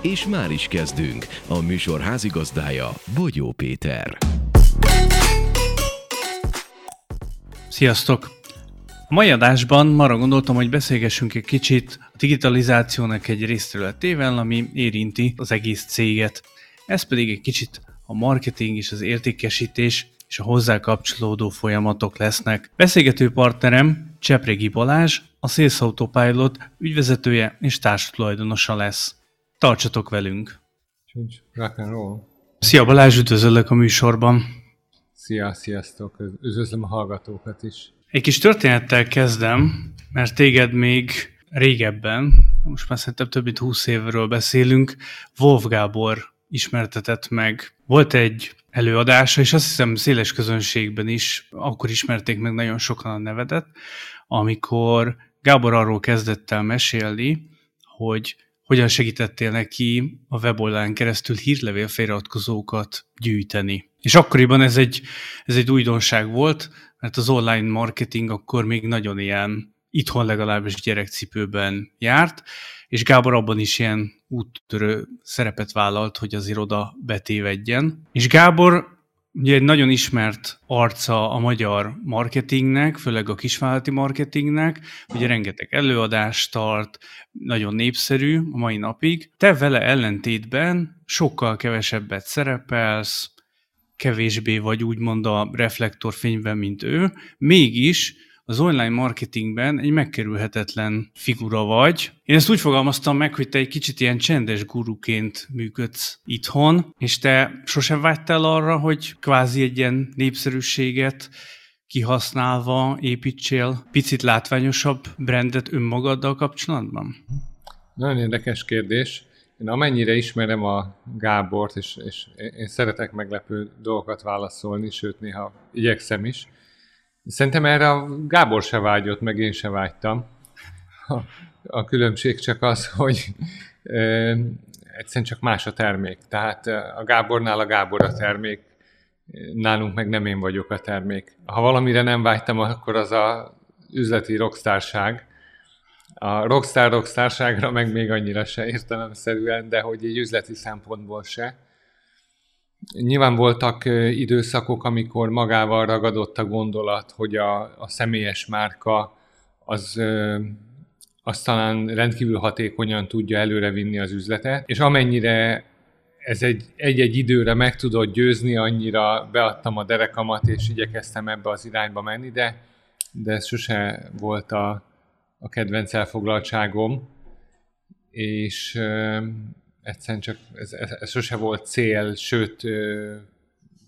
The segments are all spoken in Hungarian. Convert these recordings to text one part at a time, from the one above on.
És már is kezdünk. A műsor házigazdája Bogyó Péter. Sziasztok! A mai adásban arra gondoltam, hogy beszélgessünk egy kicsit a digitalizációnak egy részterületével, ami érinti az egész céget. Ez pedig egy kicsit a marketing és az értékesítés és a hozzá kapcsolódó folyamatok lesznek. Beszélgető partnerem Csepregi Balázs, a Sales Autopilot ügyvezetője és társtulajdonosa lesz. Tartsatok velünk! Csúcs, rock and roll. Szia Balázs, üdvözöllek a műsorban! Szia, sziasztok! Üdvözlöm a hallgatókat is. Egy kis történettel kezdem, mert téged még régebben, most már szerintem több mint 20 évről beszélünk, Wolf Gábor ismertetett meg. Volt egy előadása, és azt hiszem széles közönségben is, akkor ismerték meg nagyon sokan a nevedet, amikor Gábor arról kezdett el mesélni, hogy hogyan segítettél neki a weboldalán keresztül hírlevél feliratkozókat gyűjteni. És akkoriban ez egy, ez egy újdonság volt, mert az online marketing akkor még nagyon ilyen, itthon legalábbis gyerekcipőben járt, és Gábor abban is ilyen úttörő szerepet vállalt, hogy az iroda betévedjen. És Gábor ugye egy nagyon ismert arca a magyar marketingnek, főleg a kisvállalati marketingnek, ugye rengeteg előadást tart, nagyon népszerű a mai napig. Te vele ellentétben sokkal kevesebbet szerepelsz, kevésbé vagy úgymond a reflektorfényben, mint ő, mégis az online marketingben egy megkerülhetetlen figura vagy. Én ezt úgy fogalmaztam meg, hogy te egy kicsit ilyen csendes guruként működsz itthon, és te sosem vágytál arra, hogy kvázi egy ilyen népszerűséget kihasználva építsél picit látványosabb brandet önmagaddal kapcsolatban? Nagyon érdekes kérdés. Én amennyire ismerem a Gábort, és, és én szeretek meglepő dolgokat válaszolni, sőt néha igyekszem is, Szerintem erre a Gábor se vágyott, meg én se vágytam. A, a különbség csak az, hogy e, egyszerűen csak más a termék. Tehát a Gábornál a Gábor a termék, nálunk meg nem én vagyok a termék. Ha valamire nem vágytam, akkor az a üzleti rockstárság. A rockstar rockstárságra meg még annyira se értelemszerűen, de hogy egy üzleti szempontból se. Nyilván voltak időszakok, amikor magával ragadott a gondolat, hogy a, a személyes márka az, az talán rendkívül hatékonyan tudja előrevinni az üzletet, és amennyire ez egy, egy-egy időre meg tudott győzni, annyira beadtam a derekamat, és igyekeztem ebbe az irányba menni, de, de ez sose volt a, a kedvenc elfoglaltságom, és egyszerűen csak ez, ez, ez sose volt cél, sőt,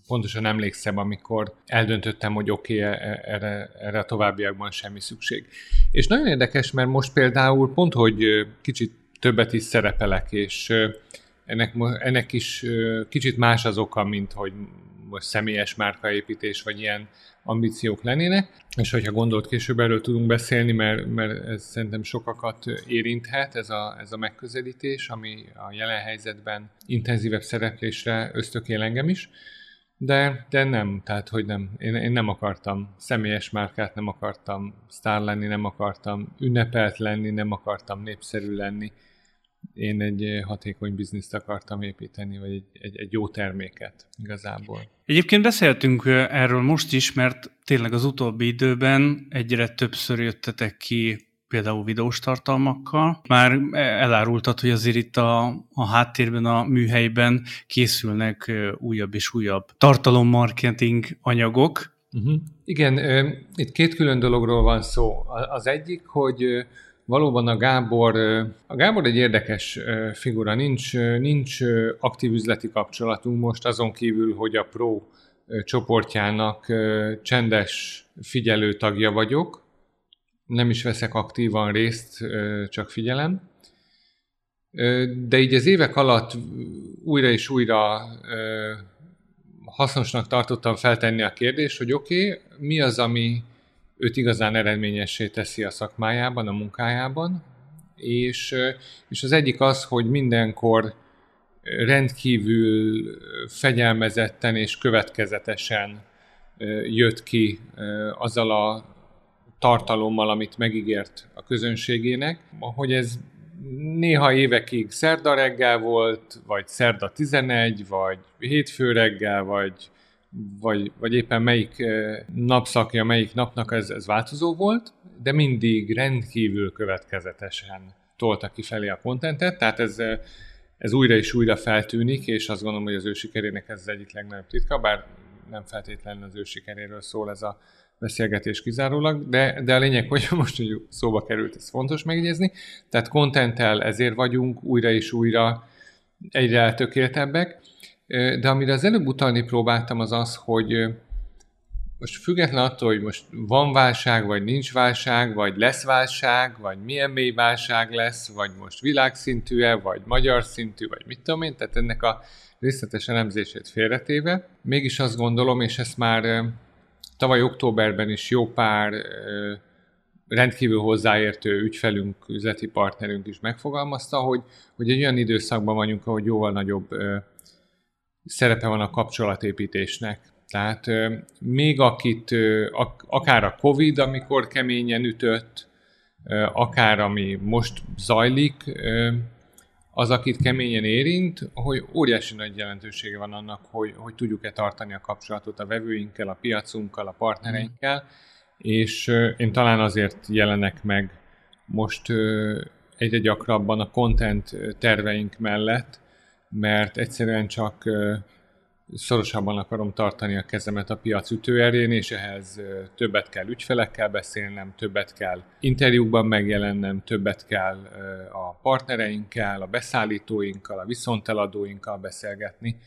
pontosan emlékszem, amikor eldöntöttem, hogy oké, okay, e, erre, erre a továbbiakban semmi szükség. És nagyon érdekes, mert most például pont, hogy kicsit többet is szerepelek, és ennek, ennek is kicsit más az oka, mint hogy most személyes márkaépítés, vagy ilyen ambíciók lennének, és hogyha gondolt később erről tudunk beszélni, mert, mert ez szerintem sokakat érinthet, ez a, ez a megközelítés, ami a jelen helyzetben intenzívebb szereplésre ösztökél engem is, de, de nem, tehát hogy nem, én, én nem akartam személyes márkát, nem akartam sztár lenni, nem akartam ünnepelt lenni, nem akartam népszerű lenni, én egy eh, hatékony bizniszt akartam építeni, vagy egy, egy, egy jó terméket igazából. Egyébként beszéltünk eh, erről most is, mert tényleg az utóbbi időben egyre többször jöttetek ki például videós tartalmakkal. Már elárultad, hogy azért itt a, a háttérben, a műhelyben készülnek eh, újabb és újabb tartalommarketing anyagok. Uh-huh. Igen, itt két külön dologról van szó. Az egyik, hogy valóban a Gábor, a Gábor egy érdekes figura, nincs, nincs aktív üzleti kapcsolatunk most, azon kívül, hogy a Pro csoportjának csendes figyelő tagja vagyok, nem is veszek aktívan részt, csak figyelem. De így az évek alatt újra és újra hasznosnak tartottam feltenni a kérdést, hogy oké, okay, mi az, ami őt igazán eredményessé teszi a szakmájában, a munkájában, és, és az egyik az, hogy mindenkor rendkívül fegyelmezetten és következetesen jött ki azzal a tartalommal, amit megígért a közönségének, hogy ez néha évekig szerda reggel volt, vagy szerda 11, vagy hétfő reggel, vagy, vagy, vagy éppen melyik napszakja, melyik napnak ez, ez változó volt, de mindig rendkívül következetesen tolta ki felé a kontentet, tehát ez, ez újra és újra feltűnik, és azt gondolom, hogy az ő sikerének ez az egyik legnagyobb titka, bár nem feltétlenül az ő sikeréről szól ez a beszélgetés kizárólag, de, de a lényeg, hogy most, hogy szóba került, ez fontos megjegyezni. Tehát contenttel ezért vagyunk újra és újra egyre eltökéltebbek. De amire az előbb utalni próbáltam, az az, hogy most független attól, hogy most van válság, vagy nincs válság, vagy lesz válság, vagy milyen mély válság lesz, vagy most világszintű-e, vagy magyar szintű, vagy mit tudom én, tehát ennek a részletes elemzését félretéve. Mégis azt gondolom, és ezt már tavaly októberben is jó pár rendkívül hozzáértő ügyfelünk, üzleti partnerünk is megfogalmazta, hogy, hogy egy olyan időszakban vagyunk, ahogy jóval nagyobb szerepe van a kapcsolatépítésnek. Tehát még akit, akár a Covid, amikor keményen ütött, akár ami most zajlik, az, akit keményen érint, hogy óriási nagy jelentősége van annak, hogy, hogy tudjuk-e tartani a kapcsolatot a vevőinkkel, a piacunkkal, a partnereinkkel, és én talán azért jelenek meg most egyre gyakrabban a content terveink mellett, mert egyszerűen csak szorosabban akarom tartani a kezemet a piac ütőerén, és ehhez többet kell ügyfelekkel beszélnem, többet kell interjúkban megjelennem, többet kell a partnereinkkel, a beszállítóinkkal, a viszonteladóinkkal beszélgetni,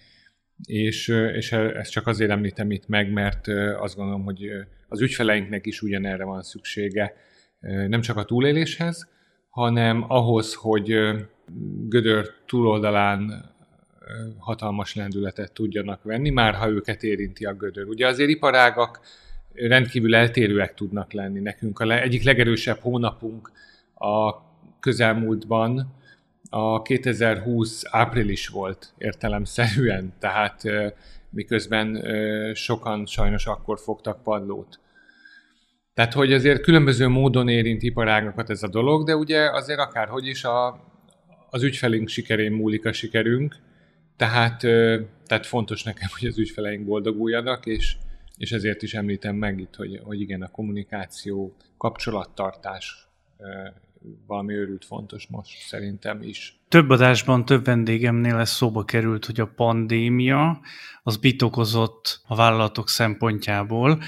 és, és e, ezt csak azért említem itt meg, mert azt gondolom, hogy az ügyfeleinknek is ugyanerre van szüksége, nem csak a túléléshez, hanem ahhoz, hogy Gödör túloldalán hatalmas lendületet tudjanak venni, már ha őket érinti a gödör. Ugye azért iparágak rendkívül eltérőek tudnak lenni. Nekünk a egyik legerősebb hónapunk a közelmúltban a 2020 április volt értelemszerűen, tehát miközben sokan sajnos akkor fogtak padlót. Tehát, hogy azért különböző módon érint iparágakat ez a dolog, de ugye azért akárhogy is a, az ügyfelünk sikerén múlik a sikerünk, tehát, tehát fontos nekem, hogy az ügyfeleink boldoguljanak, és, és ezért is említem meg itt, hogy, hogy igen, a kommunikáció, kapcsolattartás valami őrült fontos most szerintem is. Több adásban, több vendégemnél ez szóba került, hogy a pandémia az bitokozott a vállalatok szempontjából,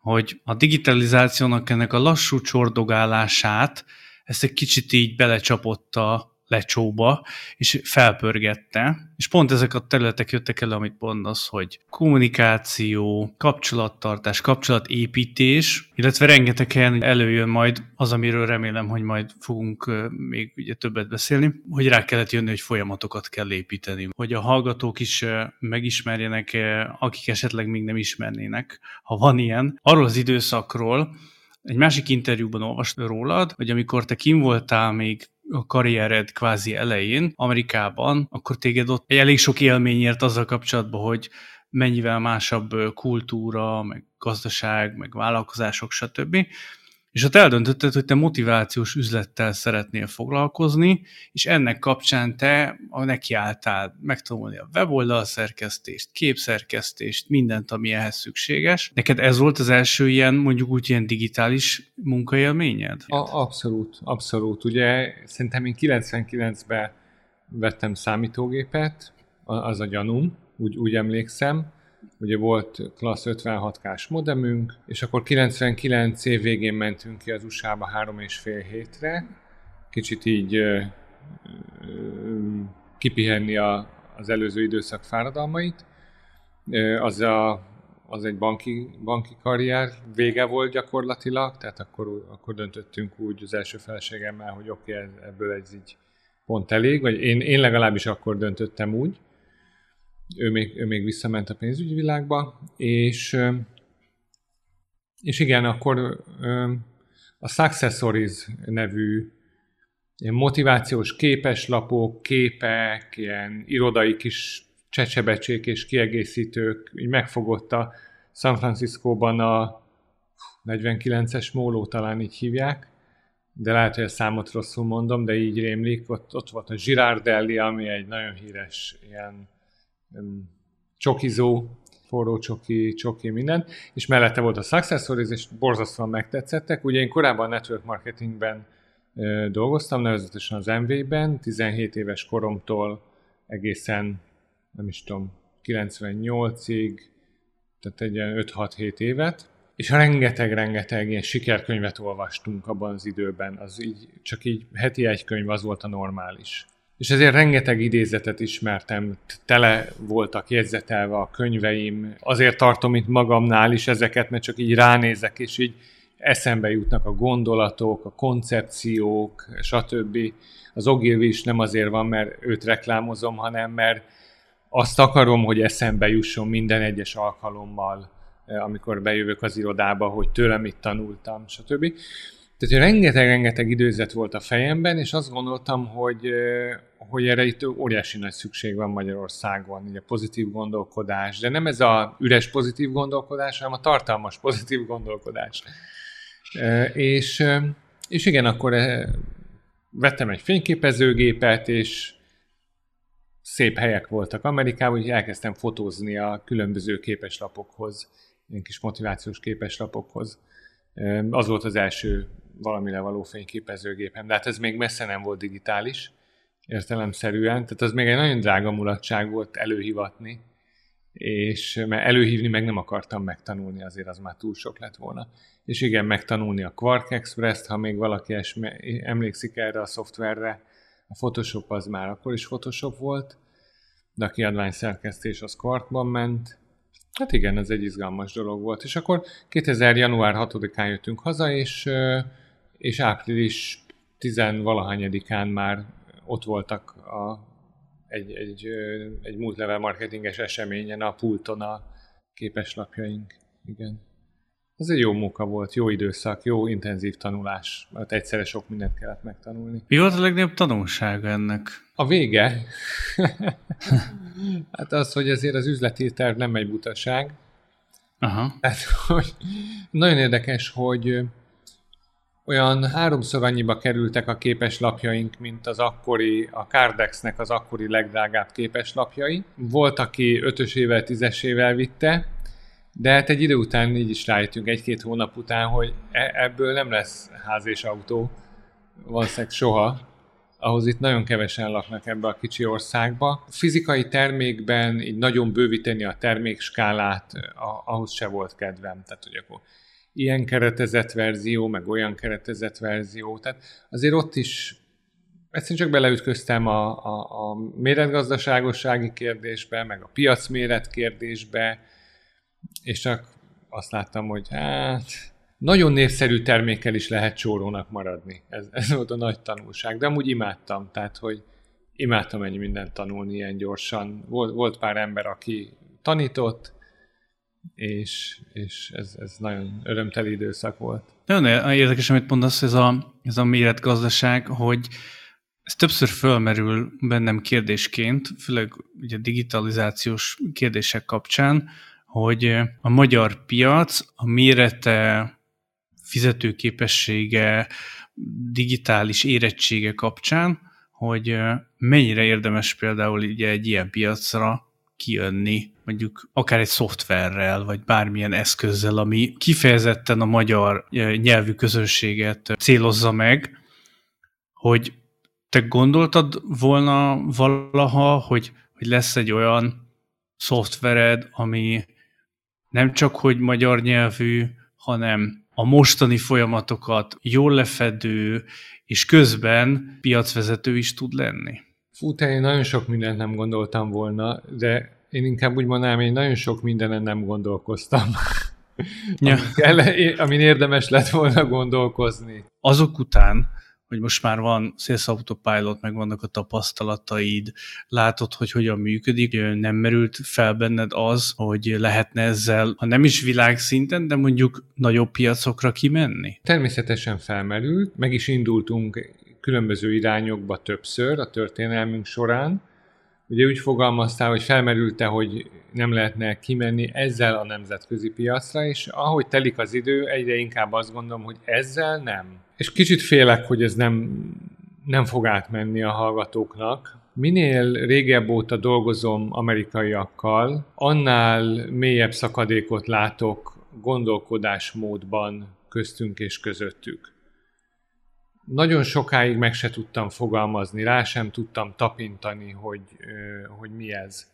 hogy a digitalizációnak ennek a lassú csordogálását ezt egy kicsit így belecsapott a lecsóba, és felpörgette. És pont ezek a területek jöttek el, amit mondasz, hogy kommunikáció, kapcsolattartás, kapcsolatépítés, illetve rengeteg helyen előjön majd az, amiről remélem, hogy majd fogunk még ugye többet beszélni, hogy rá kellett jönni, hogy folyamatokat kell építeni, hogy a hallgatók is megismerjenek, akik esetleg még nem ismernének, ha van ilyen, arról az időszakról, egy másik interjúban olvastam rólad, hogy amikor te kim voltál még a karriered kvázi elején Amerikában, akkor téged ott egy elég sok élményért azzal kapcsolatban, hogy mennyivel másabb kultúra, meg gazdaság, meg vállalkozások, stb. És ott eldöntötted, hogy te motivációs üzlettel szeretnél foglalkozni, és ennek kapcsán te nekiálltál megtanulni a weboldal szerkesztést, képszerkesztést, mindent, ami ehhez szükséges. Neked ez volt az első ilyen, mondjuk úgy ilyen digitális munkaélményed? A, abszolút, abszolút. Ugye szerintem én 99-ben vettem számítógépet, az a gyanúm, úgy, úgy emlékszem, ugye volt klassz 56K-s modemünk, és akkor 99 év végén mentünk ki az USA-ba három és fél hétre, kicsit így ö, ö, kipihenni a, az előző időszak fáradalmait. Ö, az, a, az egy banki, banki karrier vége volt gyakorlatilag, tehát akkor, akkor döntöttünk úgy az első feleségemmel, hogy oké, okay, ebből ez így pont elég, vagy én, én legalábbis akkor döntöttem úgy. Ő még, ő még visszament a pénzügyi világba, és, és igen, akkor a Successories nevű ilyen motivációs képeslapok, képek, ilyen irodai kis csecsebecsék és kiegészítők, így megfogott a San Franciscóban a 49-es móló talán így hívják, de lehet, hogy a számot rosszul mondom, de így rémlik, ott, ott volt a Girardelli, ami egy nagyon híres ilyen csokizó, forró csoki, csoki, minden, és mellette volt a Success Stories, és borzasztóan megtetszettek. Ugye én korábban network marketingben dolgoztam, nevezetesen az MV-ben, 17 éves koromtól egészen, nem is tudom, 98-ig, tehát egy 5-6-7 évet, és rengeteg-rengeteg ilyen sikerkönyvet olvastunk abban az időben, az így, csak így heti egy könyv az volt a normális. És ezért rengeteg idézetet ismertem, tele voltak jegyzetelve a könyveim, azért tartom itt magamnál is ezeket, mert csak így ránézek, és így eszembe jutnak a gondolatok, a koncepciók, stb. Az Ogilvy is nem azért van, mert őt reklámozom, hanem mert azt akarom, hogy eszembe jusson minden egyes alkalommal, amikor bejövök az irodába, hogy tőlem mit tanultam, stb. Tehát rengeteg-rengeteg időzet volt a fejemben, és azt gondoltam, hogy, hogy erre itt óriási nagy szükség van Magyarországon, így a pozitív gondolkodás, de nem ez a üres pozitív gondolkodás, hanem a tartalmas pozitív gondolkodás. És, és igen, akkor vettem egy fényképezőgépet, és szép helyek voltak Amerikában, úgyhogy elkezdtem fotózni a különböző képeslapokhoz, ilyen kis motivációs képeslapokhoz. Az volt az első valamire való fényképezőgépem, de hát ez még messze nem volt digitális, értelemszerűen, tehát az még egy nagyon drága mulatság volt előhivatni, és mert előhívni meg nem akartam megtanulni, azért az már túl sok lett volna. És igen, megtanulni a Quark Express-t, ha még valaki emlékszik erre a szoftverre, a Photoshop az már akkor is Photoshop volt, de a kiadvány szerkesztés az Quarkban ment. Hát igen, ez egy izgalmas dolog volt. És akkor 2000. január 6-án jöttünk haza, és, és április 10-valahányadikán már ott voltak a, egy, egy, egy multilevel marketinges eseményen a pulton a képeslapjaink. Igen. Ez egy jó munka volt, jó időszak, jó intenzív tanulás, mert egyszerre sok mindent kellett megtanulni. Mi volt a legnagyobb tanulsága ennek? A vége. hát az, hogy azért az üzleti terv nem egy butaság. Aha. Hát, hogy nagyon érdekes, hogy olyan háromszor annyiba kerültek a képeslapjaink, mint az akkori, a Cardexnek az akkori legdrágább képeslapjai. Volt, aki ötösével, tízesével vitte, de hát egy idő után így is rájöttünk, egy-két hónap után, hogy e- ebből nem lesz ház és autó, valószínűleg soha. Ahhoz itt nagyon kevesen laknak ebbe a kicsi országba. Fizikai termékben így nagyon bővíteni a termékskálát, ahhoz se volt kedvem. Tehát, hogy akkor ilyen keretezett verzió, meg olyan keretezett verzió. Tehát azért ott is egyszerűen csak beleütköztem a, a, a méretgazdaságossági kérdésbe, meg a piacméret kérdésbe, és csak azt láttam, hogy hát nagyon népszerű termékkel is lehet csórónak maradni. Ez, ez volt a nagy tanulság. De amúgy imádtam, tehát hogy imádtam ennyi mindent tanulni ilyen gyorsan. Volt, volt pár ember, aki tanított, és, és ez, ez nagyon örömteli időszak volt. Nagyon érdekes, amit mondasz, ez a, ez a méretgazdaság, hogy ez többször fölmerül bennem kérdésként, főleg ugye digitalizációs kérdések kapcsán, hogy a magyar piac a mérete, fizetőképessége, digitális érettsége kapcsán, hogy mennyire érdemes például ugye egy ilyen piacra kijönni, mondjuk akár egy szoftverrel, vagy bármilyen eszközzel, ami kifejezetten a magyar nyelvű közönséget célozza meg, hogy te gondoltad volna valaha, hogy, hogy lesz egy olyan szoftvered, ami nem csak hogy magyar nyelvű, hanem a mostani folyamatokat jól lefedő, és közben piacvezető is tud lenni. Fú, te én nagyon sok mindent nem gondoltam volna, de én inkább úgy mondanám, hogy nagyon sok mindenen nem gondolkoztam. Ja. amin érdemes lett volna gondolkozni. Azok után, hogy most már van Sales Autopilot, meg vannak a tapasztalataid, látod, hogy hogyan működik, nem merült fel benned az, hogy lehetne ezzel, ha nem is világszinten, de mondjuk nagyobb piacokra kimenni? Természetesen felmerült, meg is indultunk különböző irányokba többször a történelmünk során. Ugye úgy fogalmaztál, hogy felmerült-e, hogy nem lehetne kimenni ezzel a nemzetközi piacra, és ahogy telik az idő, egyre inkább azt gondolom, hogy ezzel nem. És kicsit félek, hogy ez nem, nem fog átmenni a hallgatóknak. Minél régebb óta dolgozom amerikaiakkal, annál mélyebb szakadékot látok gondolkodásmódban köztünk és közöttük. Nagyon sokáig meg se tudtam fogalmazni, rá sem tudtam tapintani, hogy, hogy mi ez.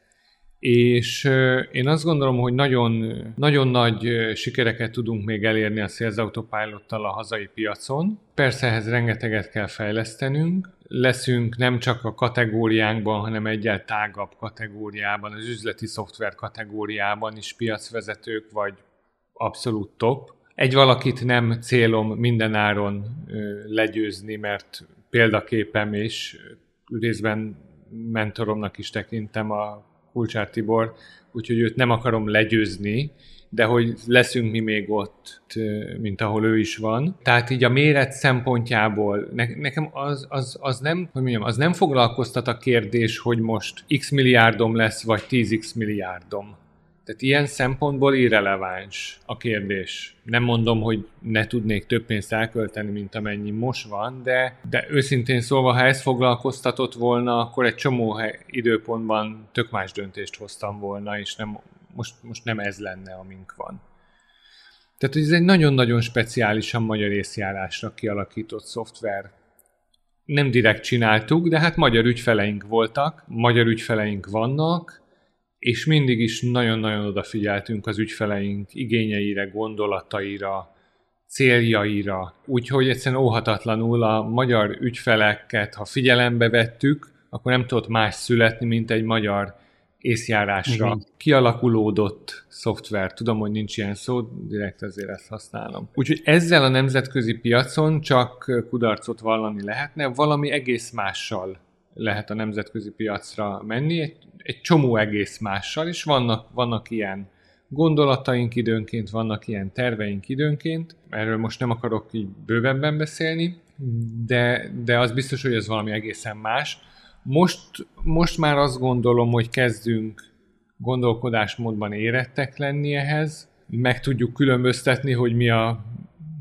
És én azt gondolom, hogy nagyon, nagyon nagy sikereket tudunk még elérni a Sales Autopilot-tal a hazai piacon. Persze ehhez rengeteget kell fejlesztenünk. Leszünk nem csak a kategóriánkban, hanem egyel tágabb kategóriában, az üzleti szoftver kategóriában is piacvezetők, vagy abszolút top. Egy valakit nem célom mindenáron legyőzni, mert példaképem és részben mentoromnak is tekintem a Kulcsár Tibor, úgyhogy őt nem akarom legyőzni, de hogy leszünk mi még ott, mint ahol ő is van. Tehát így a méret szempontjából ne, nekem az, az, az, nem, hogy mondjam, az nem foglalkoztat a kérdés, hogy most x milliárdom lesz, vagy 10x milliárdom. Tehát ilyen szempontból irreleváns a kérdés. Nem mondom, hogy ne tudnék több pénzt elkölteni, mint amennyi most van, de, de őszintén szólva, ha ez foglalkoztatott volna, akkor egy csomó időpontban tök más döntést hoztam volna, és nem, most, most nem ez lenne, amink van. Tehát ez egy nagyon-nagyon speciálisan magyar észjárásra kialakított szoftver. Nem direkt csináltuk, de hát magyar ügyfeleink voltak, magyar ügyfeleink vannak, és mindig is nagyon-nagyon odafigyeltünk az ügyfeleink igényeire, gondolataira, céljaira, úgyhogy egyszerűen óhatatlanul a magyar ügyfeleket, ha figyelembe vettük, akkor nem tudott más születni, mint egy magyar észjárásra Igen. kialakulódott szoftver. Tudom, hogy nincs ilyen szó, direkt ezért ezt használom. Úgyhogy ezzel a nemzetközi piacon csak kudarcot vallani lehetne, valami egész mással lehet a nemzetközi piacra menni, egy, egy csomó egész mással, és vannak, vannak ilyen gondolataink időnként, vannak ilyen terveink időnként, erről most nem akarok így bővebben beszélni, de, de az biztos, hogy ez valami egészen más. Most, most már azt gondolom, hogy kezdünk gondolkodásmódban érettek lenni ehhez, meg tudjuk különböztetni, hogy mi a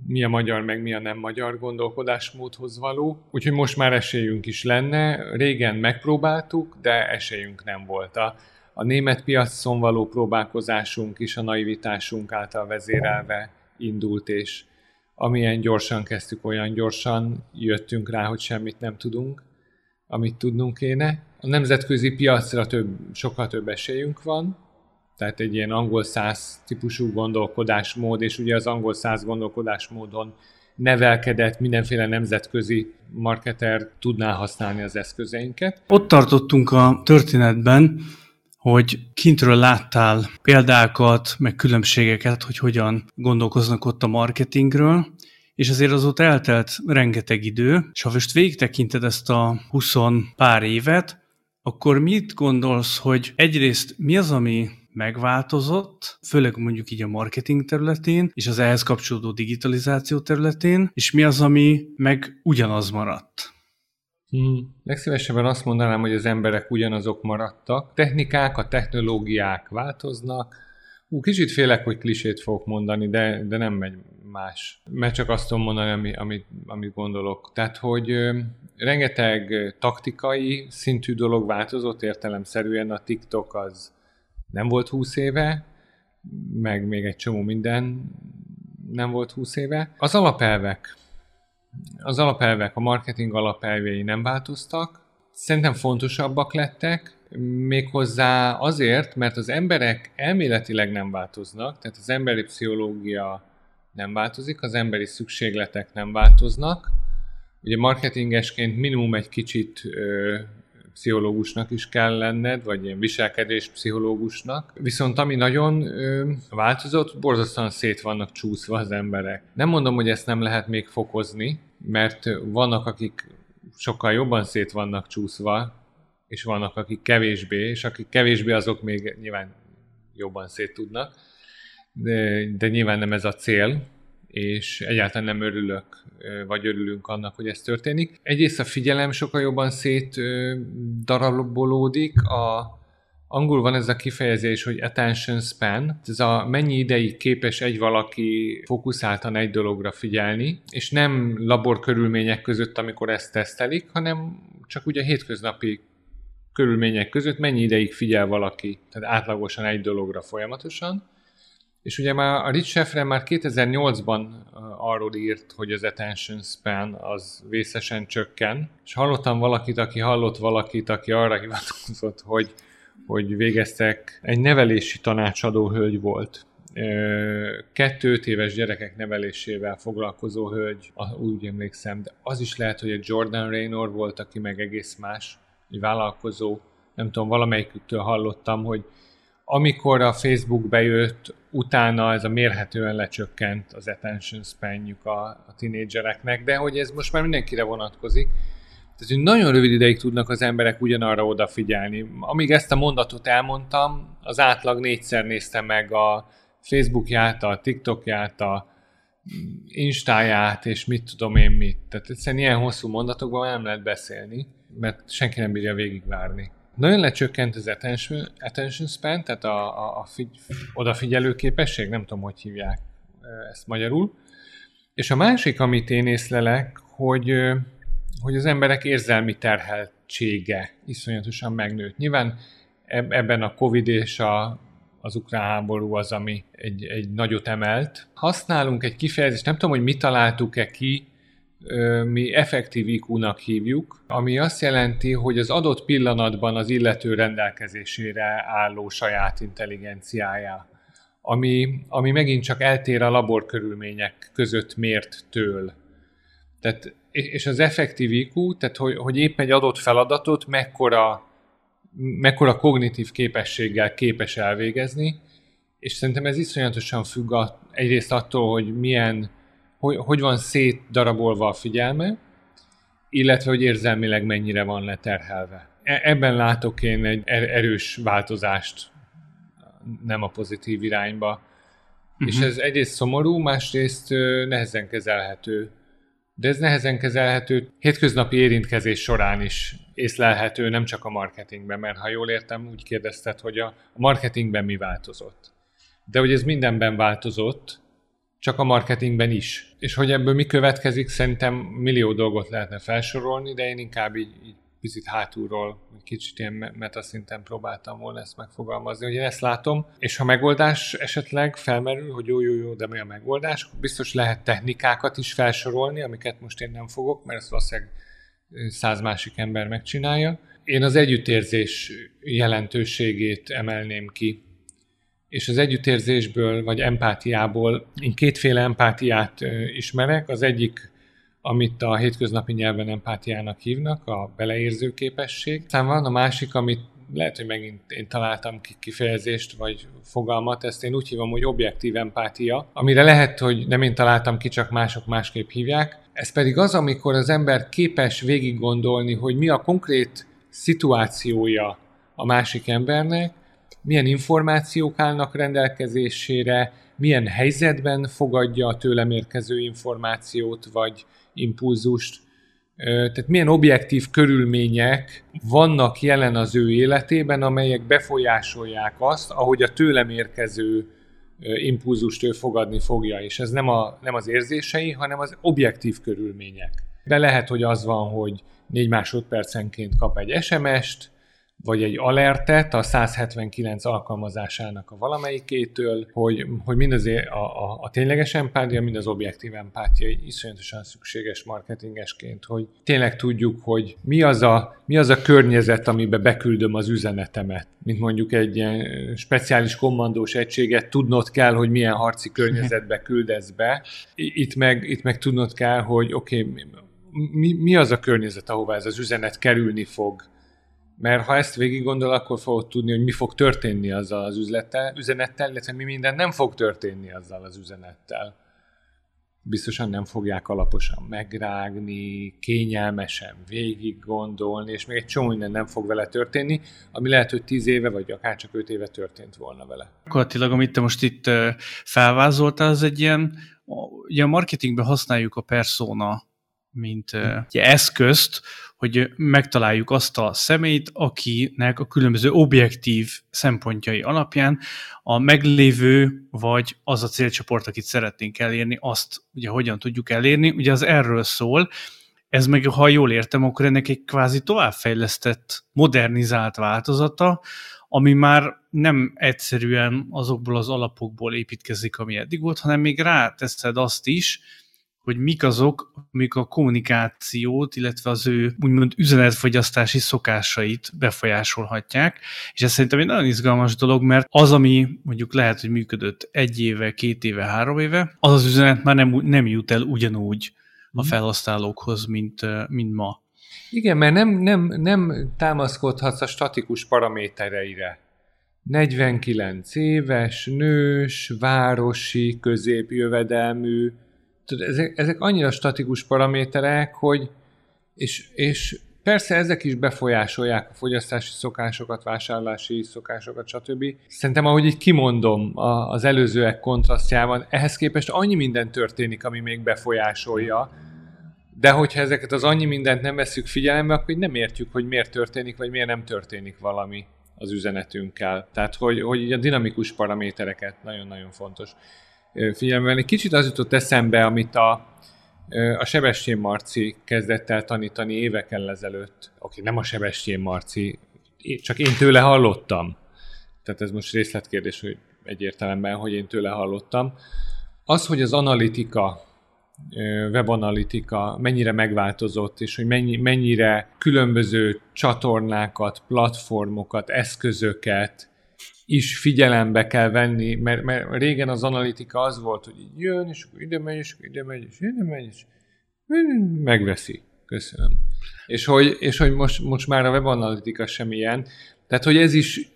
mi a magyar, meg mi a nem magyar gondolkodásmódhoz való. Úgyhogy most már esélyünk is lenne. Régen megpróbáltuk, de esélyünk nem volt. A, a német piacon való próbálkozásunk is a naivitásunk által vezérelve indult, és amilyen gyorsan kezdtük, olyan gyorsan jöttünk rá, hogy semmit nem tudunk, amit tudnunk kéne. A nemzetközi piacra több, sokkal több esélyünk van, tehát egy ilyen angol száz típusú gondolkodásmód, és ugye az angol száz gondolkodásmódon nevelkedett mindenféle nemzetközi marketer tudná használni az eszközeinket. Ott tartottunk a történetben, hogy kintről láttál példákat, meg különbségeket, hogy hogyan gondolkoznak ott a marketingről, és azért azóta eltelt rengeteg idő, és ha most végig tekinted ezt a 20 pár évet, akkor mit gondolsz, hogy egyrészt mi az, ami megváltozott, főleg mondjuk így a marketing területén, és az ehhez kapcsolódó digitalizáció területén, és mi az, ami meg ugyanaz maradt? Hmm. Legszívesebben azt mondanám, hogy az emberek ugyanazok maradtak. Technikák, a technológiák változnak. Ú, kicsit félek, hogy klisét fogok mondani, de, de nem megy más. Mert csak azt tudom mondani, ami, amit, gondolok. Tehát, hogy ö, rengeteg taktikai szintű dolog változott értelemszerűen. A TikTok az nem volt 20 éve, meg még egy csomó minden nem volt 20 éve. Az alapelvek, az alapelvek, a marketing alapelvei nem változtak, szerintem fontosabbak lettek, méghozzá azért, mert az emberek elméletileg nem változnak, tehát az emberi pszichológia nem változik, az emberi szükségletek nem változnak. Ugye marketingesként minimum egy kicsit ö, pszichológusnak is kell lenned, vagy ilyen viselkedés pszichológusnak. Viszont ami nagyon ö, változott, borzasztóan szét vannak csúszva az emberek. Nem mondom, hogy ezt nem lehet még fokozni, mert vannak, akik sokkal jobban szét vannak csúszva, és vannak, akik kevésbé, és akik kevésbé, azok még nyilván jobban szét tudnak, de, de nyilván nem ez a cél, és egyáltalán nem örülök, vagy örülünk annak, hogy ez történik. Egyrészt a figyelem sokkal jobban szét darabolódik, a, Angol van ez a kifejezés, hogy attention span, ez a mennyi ideig képes egy valaki fókuszáltan egy dologra figyelni, és nem labor körülmények között, amikor ezt tesztelik, hanem csak ugye hétköznapi körülmények között mennyi ideig figyel valaki, tehát átlagosan egy dologra folyamatosan. És ugye már a Rich Sheffre már 2008-ban arról írt, hogy az attention span az vészesen csökken, és hallottam valakit, aki hallott valakit, aki arra hivatkozott, hogy hogy végeztek, egy nevelési tanácsadó hölgy volt. Kettő éves gyerekek nevelésével foglalkozó hölgy, úgy emlékszem, de az is lehet, hogy egy Jordan Raynor volt, aki meg egész más, egy vállalkozó, nem tudom, valamelyiküktől hallottam, hogy amikor a Facebook bejött, utána ez a mérhetően lecsökkent az attention spanjük a, a tinédzsereknek, de hogy ez most már mindenkire vonatkozik, tehát, hogy nagyon rövid ideig tudnak az emberek ugyanarra odafigyelni. Amíg ezt a mondatot elmondtam, az átlag négyszer nézte meg a Facebookját, a TikTokját, a Instáját, és mit tudom én mit. Tehát egyszerűen ilyen hosszú mondatokban nem lehet beszélni, mert senki nem bírja végigvárni. Nagyon lecsökkent az attention, attention span, tehát a, a, a figy, odafigyelő képesség, nem tudom, hogy hívják ezt magyarul. És a másik, amit én észlelek, hogy hogy az emberek érzelmi terheltsége iszonyatosan megnőtt. Nyilván ebben a Covid és a, az ukrán háború az, ami egy, egy nagyot emelt. Használunk egy kifejezést, nem tudom, hogy mi találtuk-e ki, mi effektív IQ-nak hívjuk, ami azt jelenti, hogy az adott pillanatban az illető rendelkezésére álló saját intelligenciája, ami, ami megint csak eltér a laborkörülmények között mért től. Tehát és az effektív IQ, tehát hogy, hogy épp egy adott feladatot mekkora, mekkora kognitív képességgel képes elvégezni, és szerintem ez iszonyatosan függ a, egyrészt attól, hogy milyen, hogy, hogy van szétdarabolva a figyelme, illetve hogy érzelmileg mennyire van leterhelve. E, ebben látok én egy er-, erős változást, nem a pozitív irányba. Uh-huh. És mhm. ez egyrészt szomorú, másrészt nehezen kezelhető de ez nehezen kezelhető, hétköznapi érintkezés során is észlelhető, nem csak a marketingben, mert ha jól értem, úgy kérdezted, hogy a marketingben mi változott. De hogy ez mindenben változott, csak a marketingben is. És hogy ebből mi következik, szerintem millió dolgot lehetne felsorolni, de én inkább így, így picit hátulról, kicsit ilyen metaszinten próbáltam volna ezt megfogalmazni, hogy én ezt látom, és ha megoldás esetleg felmerül, hogy jó, jó, jó, de mi a megoldás, biztos lehet technikákat is felsorolni, amiket most én nem fogok, mert ezt valószínűleg száz másik ember megcsinálja. Én az együttérzés jelentőségét emelném ki, és az együttérzésből, vagy empátiából én kétféle empátiát ismerek. Az egyik amit a hétköznapi nyelven empátiának hívnak, a beleérző képesség. Aztán van a másik, amit lehet, hogy megint én találtam ki kifejezést, vagy fogalmat, ezt én úgy hívom, hogy objektív empátia, amire lehet, hogy nem én találtam ki, csak mások másképp hívják. Ez pedig az, amikor az ember képes végig gondolni, hogy mi a konkrét szituációja a másik embernek, milyen információk állnak rendelkezésére, milyen helyzetben fogadja a tőlem érkező információt, vagy impulzust, tehát milyen objektív körülmények vannak jelen az ő életében, amelyek befolyásolják azt, ahogy a tőlem érkező impulzust ő fogadni fogja, és ez nem, a, nem az érzései, hanem az objektív körülmények. De lehet, hogy az van, hogy négy másodpercenként kap egy SMS-t, vagy egy alertet a 179 alkalmazásának a valamelyikétől, hogy, hogy mind az a, a, a tényleges empátia, mind az objektív empátia iszonyatosan szükséges marketingesként, hogy tényleg tudjuk, hogy mi az a, mi az a környezet, amiben beküldöm az üzenetemet. Mint mondjuk egy ilyen speciális kommandós egységet tudnod kell, hogy milyen harci környezetbe küldesz be. Itt meg, itt meg tudnod kell, hogy oké, okay, mi, mi az a környezet, ahová ez az üzenet kerülni fog mert ha ezt végig gondol, akkor fogod tudni, hogy mi fog történni azzal az üzlettel, üzenettel, illetve mi minden nem fog történni azzal az üzenettel. biztosan nem fogják alaposan megrágni, kényelmesen végig gondolni, és még egy csomó minden nem fog vele történni, ami lehet, hogy tíz éve, vagy akár csak öt éve történt volna vele. Gyakorlatilag, amit te most itt felvázoltál, az egy ilyen, ugye a marketingben használjuk a persona mint ugye, eszközt, hogy megtaláljuk azt a személyt, akinek a különböző objektív szempontjai alapján a meglévő, vagy az a célcsoport, akit szeretnénk elérni, azt ugye hogyan tudjuk elérni. Ugye az erről szól, ez meg, ha jól értem, akkor ennek egy kvázi továbbfejlesztett, modernizált változata, ami már nem egyszerűen azokból az alapokból építkezik, ami eddig volt, hanem még ráteszed azt is, hogy mik azok, amik a kommunikációt, illetve az ő úgymond üzenetfogyasztási szokásait befolyásolhatják, és ez szerintem egy nagyon izgalmas dolog, mert az, ami mondjuk lehet, hogy működött egy éve, két éve, három éve, az az üzenet már nem, nem jut el ugyanúgy a mhm. felhasználókhoz, mint, mint ma. Igen, mert nem, nem, nem támaszkodhatsz a statikus paramétereire. 49 éves, nős, városi, középjövedelmű, tudod, ezek, ezek annyira statikus paraméterek, hogy és, és persze ezek is befolyásolják a fogyasztási szokásokat, vásárlási szokásokat, stb. Szerintem, ahogy így kimondom az előzőek kontrasztjában, ehhez képest annyi minden történik, ami még befolyásolja, de hogyha ezeket az annyi mindent nem veszük figyelembe, akkor nem értjük, hogy miért történik, vagy miért nem történik valami az üzenetünkkel. Tehát, hogy, hogy a dinamikus paramétereket nagyon-nagyon fontos figyelme venni. Kicsit az jutott eszembe, amit a, a Sebestyén Marci kezdett el tanítani évekkel ezelőtt. Oké, nem a Sebestyén Marci, csak én tőle hallottam. Tehát ez most részletkérdés, hogy egyértelemben, hogy én tőle hallottam. Az, hogy az analitika, webanalitika mennyire megváltozott, és hogy mennyi, mennyire különböző csatornákat, platformokat, eszközöket, is figyelembe kell venni, mert, mert régen az analitika az volt, hogy így jön, és akkor ide megy, és akkor ide megy, és ide megy, és megveszi. Köszönöm. És hogy, és hogy most, most már a webanalitika sem ilyen. Tehát, hogy ez is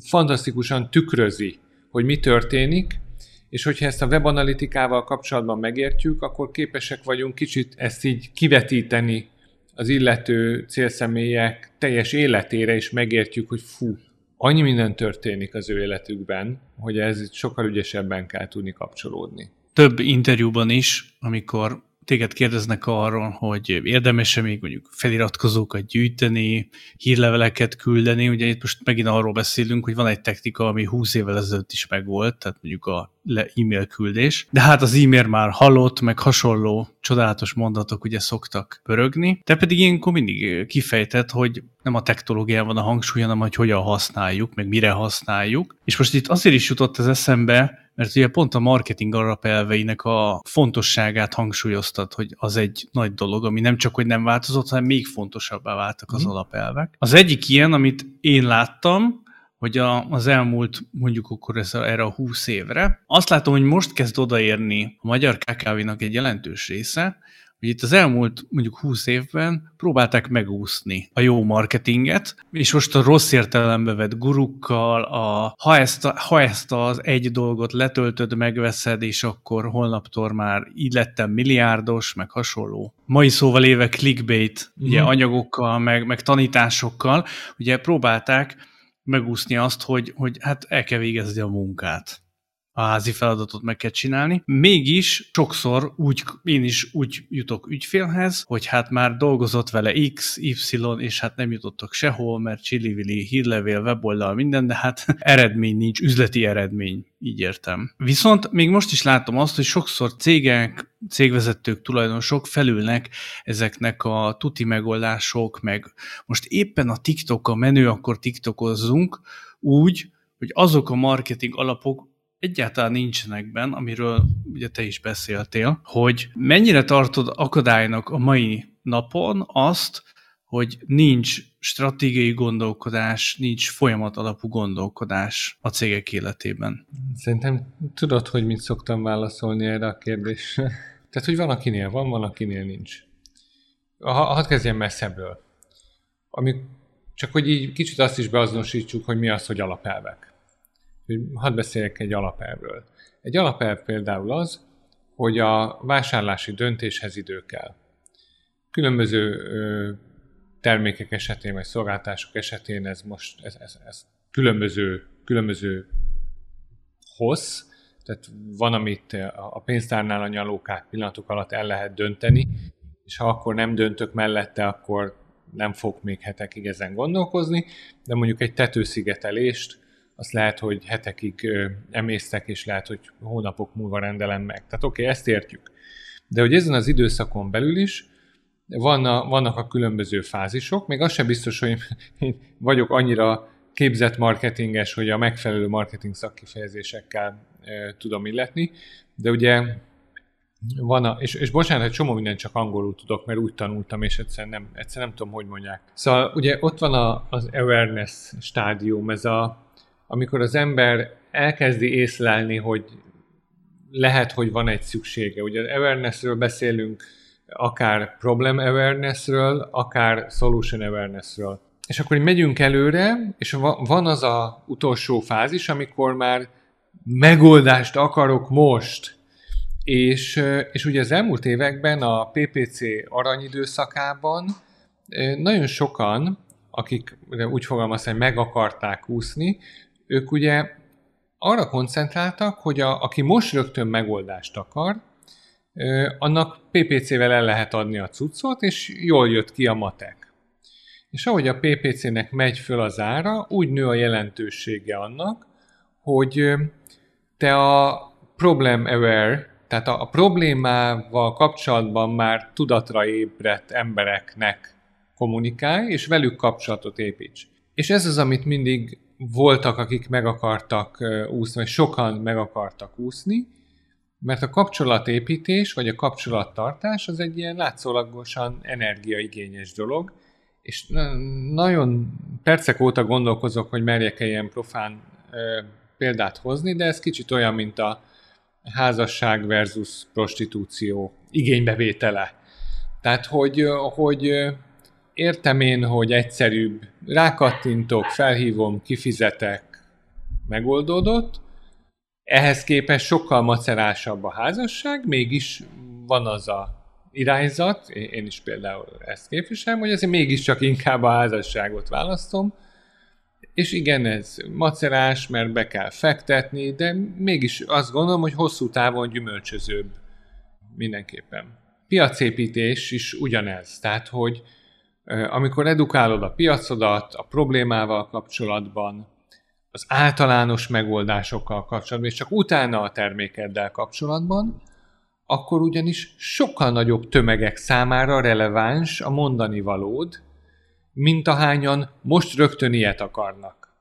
fantasztikusan tükrözi, hogy mi történik, és hogyha ezt a webanalitikával kapcsolatban megértjük, akkor képesek vagyunk kicsit ezt így kivetíteni az illető célszemélyek teljes életére, és megértjük, hogy fú, annyi minden történik az ő életükben, hogy ez sokkal ügyesebben kell tudni kapcsolódni. Több interjúban is, amikor téged kérdeznek arról, hogy érdemes-e még mondjuk feliratkozókat gyűjteni, hírleveleket küldeni, ugye itt most megint arról beszélünk, hogy van egy technika, ami 20 évvel ezelőtt is megvolt, tehát mondjuk a e-mail küldés, de hát az e-mail már halott, meg hasonló csodálatos mondatok ugye szoktak pörögni, te pedig ilyenkor mindig kifejtett, hogy nem a technológián van a hangsúly, hanem hogy hogyan használjuk, meg mire használjuk. És most itt azért is jutott az eszembe, mert ugye pont a marketing alapelveinek a fontosságát hangsúlyoztat, hogy az egy nagy dolog, ami nem csak, hogy nem változott, hanem még fontosabbá váltak az mm. alapelvek. Az egyik ilyen, amit én láttam, hogy a, az elmúlt mondjuk akkor ez a, erre a 20 évre, azt látom, hogy most kezd odaérni a magyar KKV-nak egy jelentős része, hogy itt az elmúlt mondjuk 20 évben próbálták megúszni a jó marketinget, és most a rossz értelembe vett gurukkal, a, ha, ezt ha ezt az egy dolgot letöltöd, megveszed, és akkor holnaptól már így lettem milliárdos, meg hasonló. Mai szóval éve clickbait, mm. ugye mhm. anyagokkal, meg, meg tanításokkal, ugye próbálták megúszni azt, hogy, hogy hát el kell végezni a munkát a házi feladatot meg kell csinálni. Mégis sokszor úgy, én is úgy jutok ügyfélhez, hogy hát már dolgozott vele X, Y, és hát nem jutottak sehol, mert csili hírlevél, weboldal, minden, de hát eredmény nincs, üzleti eredmény, így értem. Viszont még most is látom azt, hogy sokszor cégek, cégvezetők, tulajdonosok felülnek ezeknek a tuti megoldások, meg most éppen a TikTok a menő, akkor TikTokozzunk úgy, hogy azok a marketing alapok egyáltalán nincsenek benne, amiről ugye te is beszéltél, hogy mennyire tartod akadálynak a mai napon azt, hogy nincs stratégiai gondolkodás, nincs folyamat alapú gondolkodás a cégek életében. Szerintem tudod, hogy mit szoktam válaszolni erre a kérdésre. Tehát, hogy van, akinél van, van, akinél nincs. Ha, hadd kezdjem messzebbről. Ami, csak hogy így kicsit azt is beazonosítsuk, hogy mi az, hogy alapelvek. Hadd beszéljek egy alapelvről. Egy alapelv például az, hogy a vásárlási döntéshez idő kell. Különböző termékek esetén, vagy szolgáltások esetén ez most ez, ez, ez különböző, különböző hossz, tehát van, amit a pénztárnál a nyalókát pillanatok alatt el lehet dönteni, és ha akkor nem döntök mellette, akkor nem fog még hetekig ezen gondolkozni, de mondjuk egy tetőszigetelést, azt lehet, hogy hetekig emésztek, és lehet, hogy hónapok múlva rendelem meg. Tehát oké, okay, ezt értjük. De hogy ezen az időszakon belül is van a, vannak a különböző fázisok, még az sem biztos, hogy én vagyok annyira képzett marketinges, hogy a megfelelő marketing szakkifejezésekkel e, tudom illetni, de ugye van a, és, és bocsánat, egy csomó mindent csak angolul tudok, mert úgy tanultam, és egyszerűen nem, egyszerűen nem tudom, hogy mondják. Szóval ugye ott van a, az awareness stádium, ez a, amikor az ember elkezdi észlelni, hogy lehet, hogy van egy szüksége. Ugye az awarenessről beszélünk, akár problem awarenessről, akár solution awarenessről. És akkor így megyünk előre, és van az a utolsó fázis, amikor már megoldást akarok most. És, és ugye az elmúlt években a PPC aranyidőszakában nagyon sokan, akik úgy fogalmaztam, hogy meg akarták úszni, ők ugye arra koncentráltak, hogy a, aki most rögtön megoldást akar, annak PPC-vel el lehet adni a cuccot, és jól jött ki a matek. És ahogy a PPC-nek megy föl az ára, úgy nő a jelentősége annak, hogy te a problem aware, tehát a, problémával kapcsolatban már tudatra ébredt embereknek kommunikálj, és velük kapcsolatot építs. És ez az, amit mindig voltak, akik meg akartak úszni, vagy sokan meg akartak úszni, mert a kapcsolatépítés, vagy a kapcsolattartás az egy ilyen látszólagosan energiaigényes dolog, és nagyon percek óta gondolkozok, hogy merjek-e ilyen profán példát hozni, de ez kicsit olyan, mint a házasság versus prostitúció igénybevétele. Tehát, hogy, hogy értem én, hogy egyszerűbb, rákattintok, felhívom, kifizetek, megoldódott, ehhez képest sokkal macerásabb a házasság, mégis van az a irányzat, én is például ezt képviselem, hogy azért mégiscsak inkább a házasságot választom, és igen, ez macerás, mert be kell fektetni, de mégis azt gondolom, hogy hosszú távon gyümölcsözőbb mindenképpen. Piacépítés is ugyanez, tehát hogy amikor edukálod a piacodat a problémával kapcsolatban, az általános megoldásokkal kapcsolatban, és csak utána a termékeddel kapcsolatban, akkor ugyanis sokkal nagyobb tömegek számára releváns a mondani valód, mint ahányan most rögtön ilyet akarnak.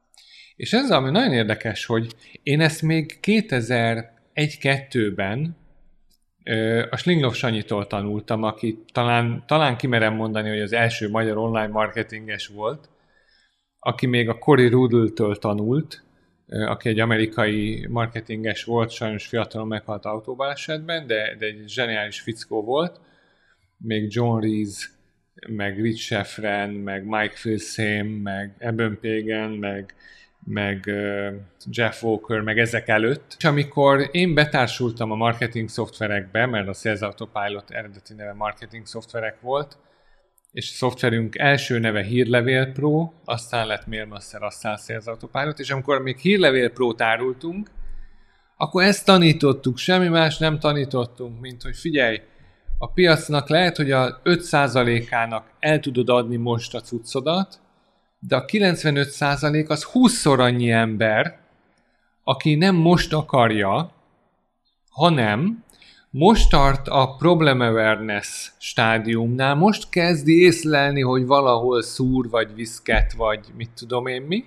És ez ami nagyon érdekes, hogy én ezt még 2001-2-ben a Slinglov Sanyitól tanultam, aki talán, talán kimerem mondani, hogy az első magyar online marketinges volt, aki még a Cory Rudl-től tanult, aki egy amerikai marketinges volt, sajnos fiatalon meghalt autóbalesetben, de, de egy zseniális fickó volt. Még John Rees, meg Rich Sheffren, meg Mike Filsame, meg Eben Pagan, meg, meg Jeff Walker, meg ezek előtt. És amikor én betársultam a marketing szoftverekbe, mert a Sales Autopilot eredeti neve marketing szoftverek volt, és a szoftverünk első neve Hírlevél Pro, aztán lett Mailmaster, aztán Sales Autopilot, és amikor még Hírlevél pro tárultunk, akkor ezt tanítottuk, semmi más nem tanítottunk, mint hogy figyelj, a piacnak lehet, hogy a 5%-ának el tudod adni most a cuccodat, de a 95% az 20-szor annyi ember, aki nem most akarja, hanem most tart a problem awareness stádiumnál, most kezdi észlelni, hogy valahol szúr, vagy viszket, vagy mit tudom én mi.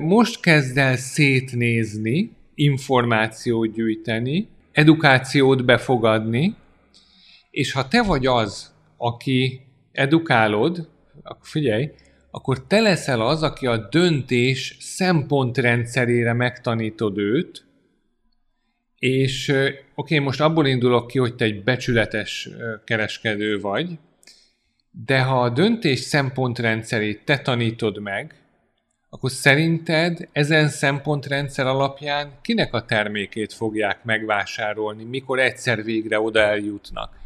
Most kezd el szétnézni, információt gyűjteni, edukációt befogadni, és ha te vagy az, aki edukálod, akkor figyelj, akkor te leszel az, aki a döntés szempontrendszerére megtanítod őt, és oké, okay, most abból indulok ki, hogy te egy becsületes kereskedő vagy, de ha a döntés szempontrendszerét te tanítod meg, akkor szerinted ezen szempontrendszer alapján kinek a termékét fogják megvásárolni, mikor egyszer végre oda eljutnak?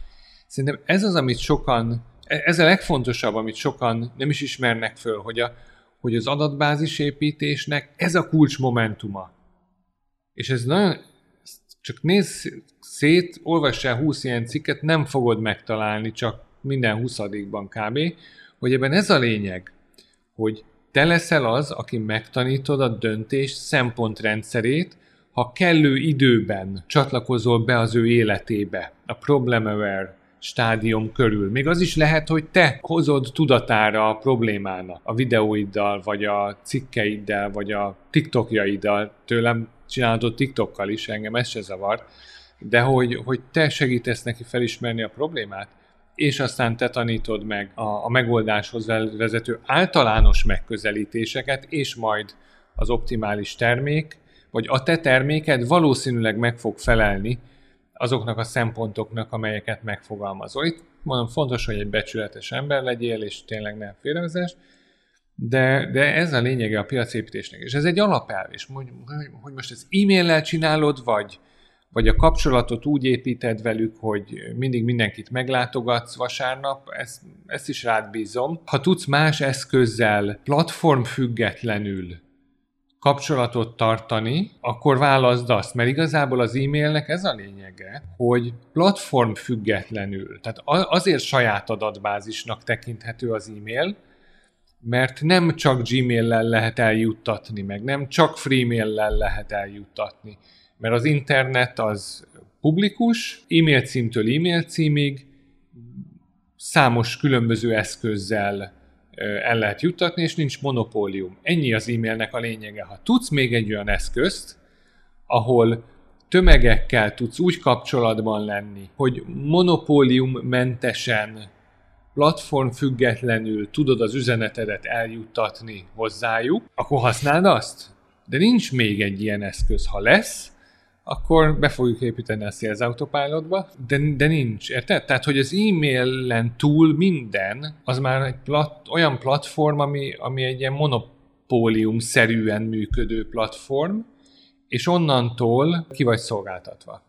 Szerintem ez az, amit sokan, ez a legfontosabb, amit sokan nem is ismernek föl, hogy, a, hogy az adatbázis építésnek ez a kulcs momentuma. És ez nagyon, csak nézz szét, olvass el 20 ilyen cikket, nem fogod megtalálni csak minden 20 kb., hogy ebben ez a lényeg, hogy te leszel az, aki megtanítod a döntés szempontrendszerét, ha kellő időben csatlakozol be az ő életébe, a problem aware stádium körül. Még az is lehet, hogy te hozod tudatára a problémának a videóiddal, vagy a cikkeiddel, vagy a TikTokjaiddal. Tőlem csinálod TikTokkal is, engem ez se zavar. De hogy, hogy te segítesz neki felismerni a problémát, és aztán te tanítod meg a, a megoldáshoz vezető általános megközelítéseket, és majd az optimális termék, vagy a te terméked valószínűleg meg fog felelni azoknak a szempontoknak, amelyeket megfogalmazol. Itt mondom, fontos, hogy egy becsületes ember legyél, és tényleg ne félrevezess, de, de ez a lényege a piacépítésnek. És ez egy alapelv, és hogy, hogy most ezt e-maillel csinálod, vagy, vagy a kapcsolatot úgy építed velük, hogy mindig mindenkit meglátogatsz vasárnap, ezt, ezt is rád bízom. Ha tudsz más eszközzel platform függetlenül kapcsolatot tartani, akkor válaszd azt, mert igazából az e-mailnek ez a lényege, hogy platform függetlenül, tehát azért saját adatbázisnak tekinthető az e-mail, mert nem csak Gmail-lel lehet eljuttatni, meg nem csak Freemail-lel lehet eljuttatni, mert az internet az publikus, e-mail címtől e-mail címig, számos különböző eszközzel el lehet juttatni, és nincs monopólium. Ennyi az e-mailnek a lényege. Ha tudsz még egy olyan eszközt, ahol tömegekkel tudsz úgy kapcsolatban lenni, hogy monopóliummentesen, platform függetlenül tudod az üzenetedet eljuttatni hozzájuk, akkor használd azt. De nincs még egy ilyen eszköz. Ha lesz, akkor be fogjuk építeni a Sales Autopilotba, de, de nincs, érted? Tehát, hogy az e-mailen túl minden, az már egy plat, olyan platform, ami, ami egy ilyen monopólium-szerűen működő platform, és onnantól ki vagy szolgáltatva.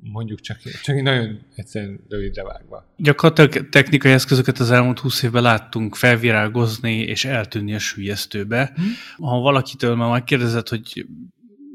Mondjuk csak, csak nagyon egyszerűen rövidre vágva. Gyakorlatilag technikai eszközöket az elmúlt 20 évben láttunk felvirágozni és eltűnni a sülyeztőbe. Hmm. Ha valakitől már megkérdezett, hogy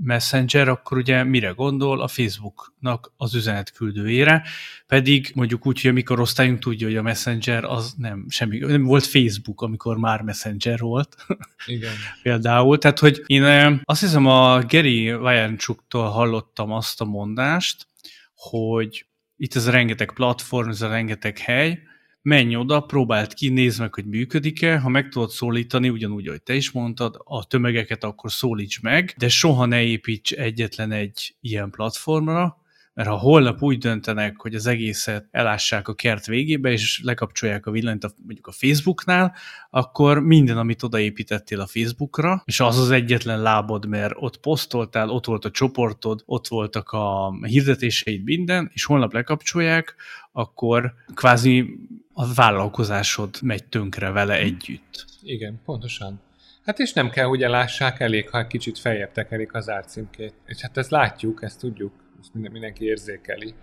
Messenger, akkor ugye mire gondol? A Facebooknak az üzenetküldőjére, pedig mondjuk úgy, hogy a mikorosztályunk tudja, hogy a Messenger az nem semmi, nem volt Facebook, amikor már Messenger volt. Igen. Például, tehát hogy én azt hiszem a Gary Vaynerchuktól hallottam azt a mondást, hogy itt ez a rengeteg platform, ez a rengeteg hely, menj oda, próbáld ki, nézd meg, hogy működik-e, ha meg tudod szólítani, ugyanúgy, ahogy te is mondtad, a tömegeket akkor szólíts meg, de soha ne építs egyetlen egy ilyen platformra, mert ha holnap úgy döntenek, hogy az egészet elássák a kert végébe, és lekapcsolják a villanyt a, mondjuk a Facebooknál, akkor minden, amit odaépítettél a Facebookra, és az az egyetlen lábod, mert ott posztoltál, ott volt a csoportod, ott voltak a hirdetéseid, minden, és holnap lekapcsolják, akkor kvázi a vállalkozásod megy tönkre vele együtt. Igen, pontosan. Hát és nem kell, hogy elássák, elég, ha kicsit feljebb tekerik az árcímkét. És hát ezt látjuk, ezt tudjuk, ezt mindenki érzékeli.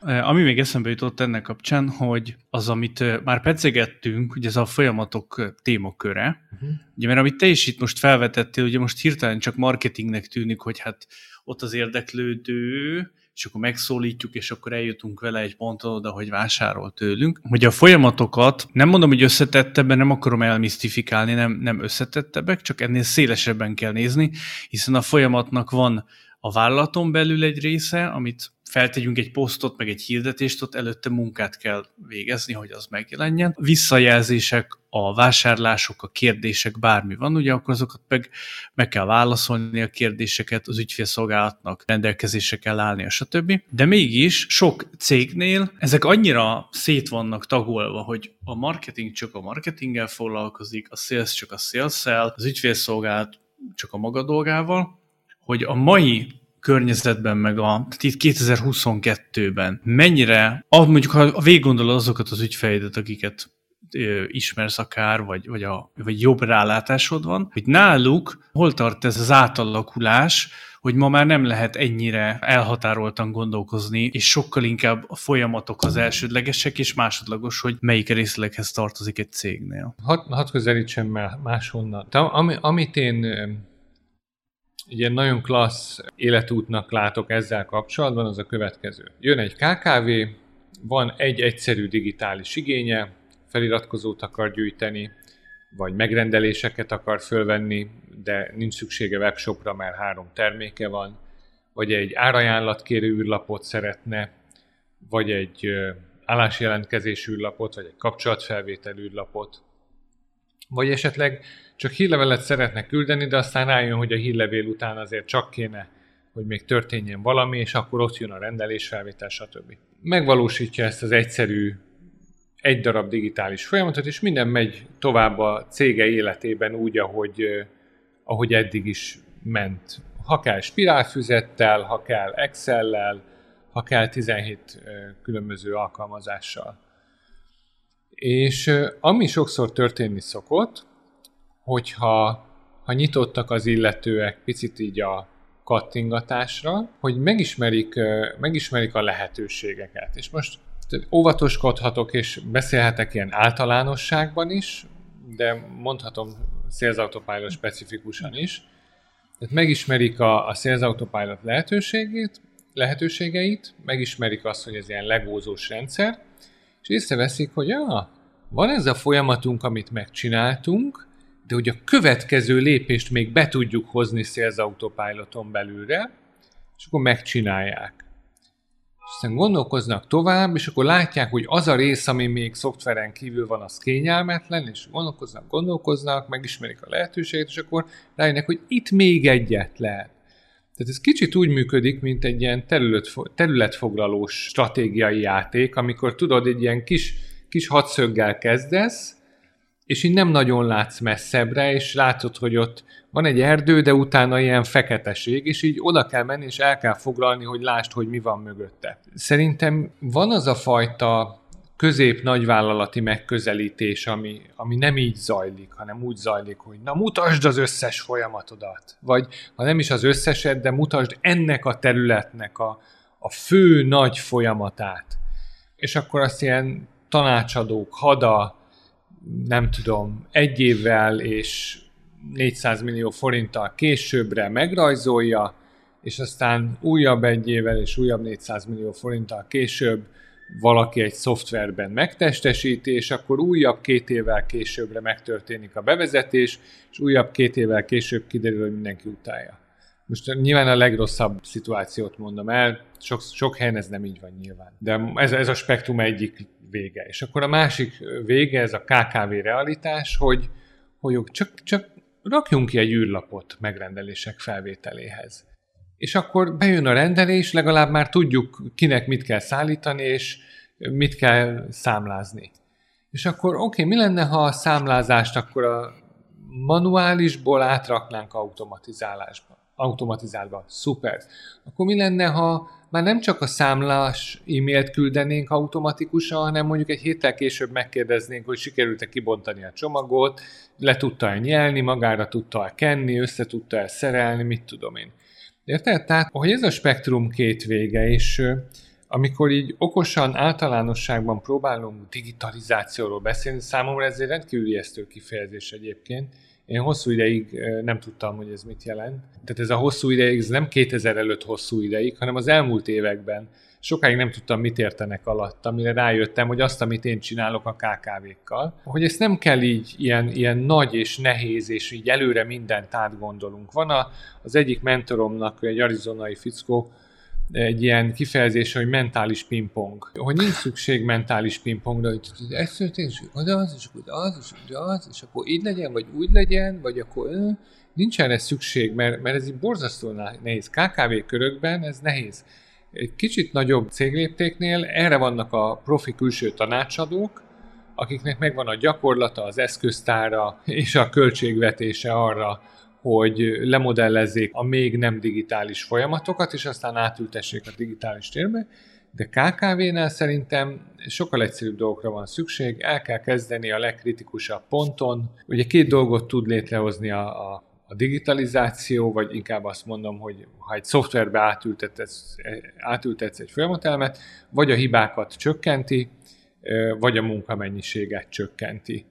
Ami még eszembe jutott ennek kapcsán, hogy az, amit már pedzegettünk, ugye ez a folyamatok témaköre, uh-huh. ugye mert amit te is itt most felvetettél, ugye most hirtelen csak marketingnek tűnik, hogy hát ott az érdeklődő, és akkor megszólítjuk, és akkor eljutunk vele egy ponton oda, hogy vásárol tőlünk. Hogy a folyamatokat, nem mondom, hogy összetettebben, nem akarom elmisztifikálni, nem, nem összetettebbek, csak ennél szélesebben kell nézni, hiszen a folyamatnak van a vállalaton belül egy része, amit feltegyünk egy posztot, meg egy hirdetést, ott előtte munkát kell végezni, hogy az megjelenjen. Visszajelzések, a vásárlások, a kérdések, bármi van, ugye, akkor azokat meg, meg kell válaszolni a kérdéseket, az ügyfélszolgálatnak rendelkezésre kell állni, a stb. De mégis sok cégnél ezek annyira szét vannak tagolva, hogy a marketing csak a marketinggel foglalkozik, a sales csak a sales az ügyfélszolgálat csak a maga dolgával, hogy a mai környezetben, meg a itt 2022-ben mennyire, ah, mondjuk ha végig gondolod azokat az ügyfejdet, akiket ismersz akár, vagy, vagy, a, vagy jobb rálátásod van, hogy náluk hol tart ez az átalakulás, hogy ma már nem lehet ennyire elhatároltan gondolkozni, és sokkal inkább a folyamatok az elsődlegesek, és másodlagos, hogy melyik részleghez tartozik egy cégnél. Hadd had közelítsem máshonnan. De ami, amit én ilyen nagyon klassz életútnak látok ezzel kapcsolatban, az a következő. Jön egy KKV, van egy egyszerű digitális igénye, feliratkozót akar gyűjteni, vagy megrendeléseket akar fölvenni, de nincs szüksége webshopra, mert három terméke van, vagy egy árajánlatkérő űrlapot szeretne, vagy egy állásjelentkezés űrlapot, vagy egy kapcsolatfelvétel űrlapot, vagy esetleg csak hírlevelet szeretne küldeni, de aztán rájön, hogy a hírlevél után azért csak kéne, hogy még történjen valami, és akkor ott jön a rendelésfelvétel, stb. Megvalósítja ezt az egyszerű egy darab digitális folyamatot, és minden megy tovább a cége életében úgy, ahogy, ahogy eddig is ment. Ha kell spirálfüzettel, ha kell Excel-lel, ha kell 17 különböző alkalmazással. És ami sokszor történni szokott, hogyha ha nyitottak az illetőek picit így a kattingatásra, hogy megismerik, megismerik a lehetőségeket. És most óvatoskodhatok és beszélhetek ilyen általánosságban is, de mondhatom Sales Autopilot specifikusan is. Tehát megismerik a, a Sales Autopilot lehetőségét, lehetőségeit, megismerik azt, hogy ez ilyen legózós rendszer, és észreveszik, hogy ja, van ez a folyamatunk, amit megcsináltunk, de hogy a következő lépést még be tudjuk hozni Sales Autopiloton belülre, és akkor megcsinálják aztán gondolkoznak tovább, és akkor látják, hogy az a rész, ami még szoftveren kívül van, az kényelmetlen, és gondolkoznak, gondolkoznak, megismerik a lehetőséget, és akkor rájönnek, hogy itt még egyet lehet. Tehát ez kicsit úgy működik, mint egy ilyen terület, területfoglalós stratégiai játék, amikor tudod, egy ilyen kis, kis hadszöggel kezdesz, és így nem nagyon látsz messzebbre, és látod, hogy ott van egy erdő, de utána ilyen feketeség, és így oda kell menni, és el kell foglalni, hogy lásd, hogy mi van mögötte. Szerintem van az a fajta közép nagyvállalati megközelítés, ami, ami nem így zajlik, hanem úgy zajlik, hogy na mutasd az összes folyamatodat. Vagy ha nem is az összeset, de mutasd ennek a területnek a, a fő nagy folyamatát. És akkor azt ilyen tanácsadók, hada, nem tudom, egy évvel és 400 millió forinttal későbbre megrajzolja, és aztán újabb egy évvel és újabb 400 millió forinttal később valaki egy szoftverben megtestesíti, és akkor újabb két évvel későbbre megtörténik a bevezetés, és újabb két évvel később kiderül, hogy mindenki utálja. Most nyilván a legrosszabb szituációt mondom el, sok, sok helyen ez nem így van nyilván. De ez, ez a spektrum egyik vége. És akkor a másik vége, ez a KKV realitás, hogy, hogy csak, csak rakjunk ki egy űrlapot megrendelések felvételéhez. És akkor bejön a rendelés, legalább már tudjuk, kinek mit kell szállítani, és mit kell számlázni. És akkor oké, okay, mi lenne, ha a számlázást akkor a manuálisból átraknánk automatizálásba? Automatizálva. Szuper. Akkor mi lenne, ha már nem csak a számlás e-mailt küldenénk automatikusan, hanem mondjuk egy héttel később megkérdeznénk, hogy sikerült-e kibontani a csomagot, le tudta-e nyelni, magára tudta-e kenni, össze tudta-e szerelni, mit tudom én. Érted? Tehát, hogy ez a spektrum két vége, és amikor így okosan, általánosságban próbálunk digitalizációról beszélni, számomra ez egy rendkívül ijesztő kifejezés egyébként, én hosszú ideig nem tudtam, hogy ez mit jelent. Tehát ez a hosszú ideig, ez nem 2000 előtt hosszú ideig, hanem az elmúlt években. Sokáig nem tudtam, mit értenek alatt, amire rájöttem, hogy azt, amit én csinálok a KKV-kkal, hogy ezt nem kell így ilyen, ilyen nagy és nehéz, és így előre mindent átgondolunk. Van a, az egyik mentoromnak, egy arizonai fickó, egy ilyen kifejezés, hogy mentális pingpong. Hogy nincs szükség mentális pingpongra, hogy ez történik, és oda az, és akkor az, és oda az, és akkor így legyen, vagy úgy legyen, vagy akkor nincs erre szükség, mert, mert ez így borzasztó nehéz. KKV körökben ez nehéz. Egy kicsit nagyobb cégléptéknél erre vannak a profi külső tanácsadók, akiknek megvan a gyakorlata, az eszköztára és a költségvetése arra, hogy lemodellezzék a még nem digitális folyamatokat, és aztán átültessék a digitális térbe, De KKV-nál szerintem sokkal egyszerűbb dolgokra van szükség, el kell kezdeni a legkritikusabb ponton. Ugye két dolgot tud létrehozni a, a a digitalizáció, vagy inkább azt mondom, hogy ha egy szoftverbe átültetsz, átültetsz egy folyamatelmet, vagy a hibákat csökkenti, vagy a munkamennyiséget csökkenti.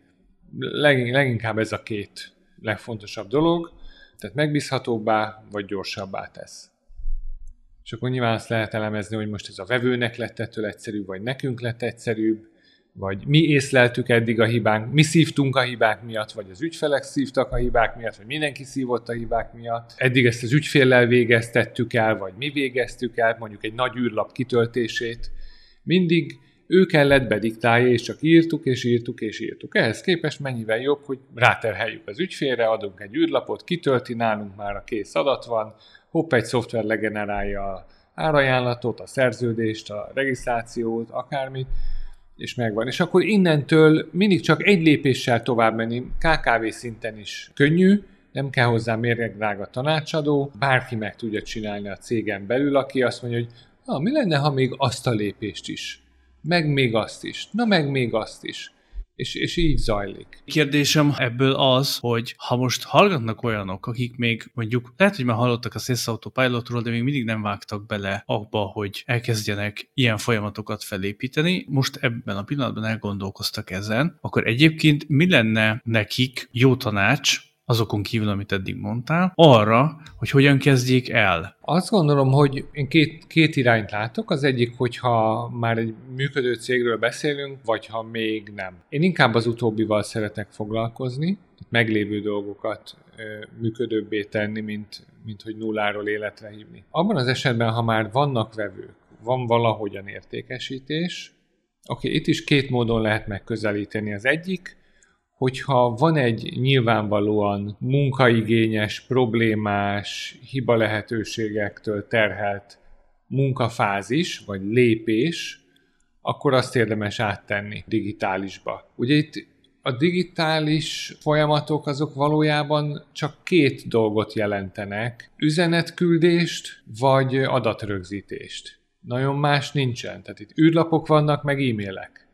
Leginkább ez a két legfontosabb dolog, tehát megbízhatóbbá vagy gyorsabbá tesz. És akkor nyilván azt lehet elemezni, hogy most ez a vevőnek lett ettől egyszerűbb, vagy nekünk lett egyszerűbb, vagy mi észleltük eddig a hibánk, mi szívtunk a hibák miatt, vagy az ügyfelek szívtak a hibák miatt, vagy mindenki szívott a hibák miatt. Eddig ezt az ügyféllel végeztettük el, vagy mi végeztük el, mondjuk egy nagy űrlap kitöltését. Mindig ő kellett bediktálja, és csak írtuk, és írtuk, és írtuk. Ehhez képest mennyivel jobb, hogy ráterheljük az ügyfélre, adunk egy űrlapot, kitölti, nálunk már a kész adat van, hopp, egy szoftver legenerálja a árajánlatot, a szerződést, a regisztrációt, akármit, és megvan. És akkor innentől mindig csak egy lépéssel tovább menni, KKV szinten is. Könnyű, nem kell hozzá drága tanácsadó, bárki meg tudja csinálni a cégen belül, aki azt mondja, hogy ah, mi lenne, ha még azt a lépést is, meg még azt is, na meg még azt is és, és így zajlik. Kérdésem ebből az, hogy ha most hallgatnak olyanok, akik még mondjuk, lehet, hogy már hallottak a Sales Autopilotról, de még mindig nem vágtak bele abba, hogy elkezdjenek ilyen folyamatokat felépíteni, most ebben a pillanatban elgondolkoztak ezen, akkor egyébként mi lenne nekik jó tanács, azokon kívül, amit eddig mondtál, arra, hogy hogyan kezdjék el. Azt gondolom, hogy én két, két irányt látok. Az egyik, hogyha már egy működő cégről beszélünk, vagy ha még nem. Én inkább az utóbbival szeretek foglalkozni, meglévő dolgokat működőbbé tenni, mint, mint hogy nulláról életre hívni. Abban az esetben, ha már vannak vevők, van valahogyan értékesítés, oké, okay, itt is két módon lehet megközelíteni. Az egyik, hogyha van egy nyilvánvalóan munkaigényes, problémás, hiba lehetőségektől terhelt munkafázis, vagy lépés, akkor azt érdemes áttenni digitálisba. Ugye itt a digitális folyamatok azok valójában csak két dolgot jelentenek, üzenetküldést vagy adatrögzítést. Nagyon más nincsen. Tehát itt űrlapok vannak, meg e-mailek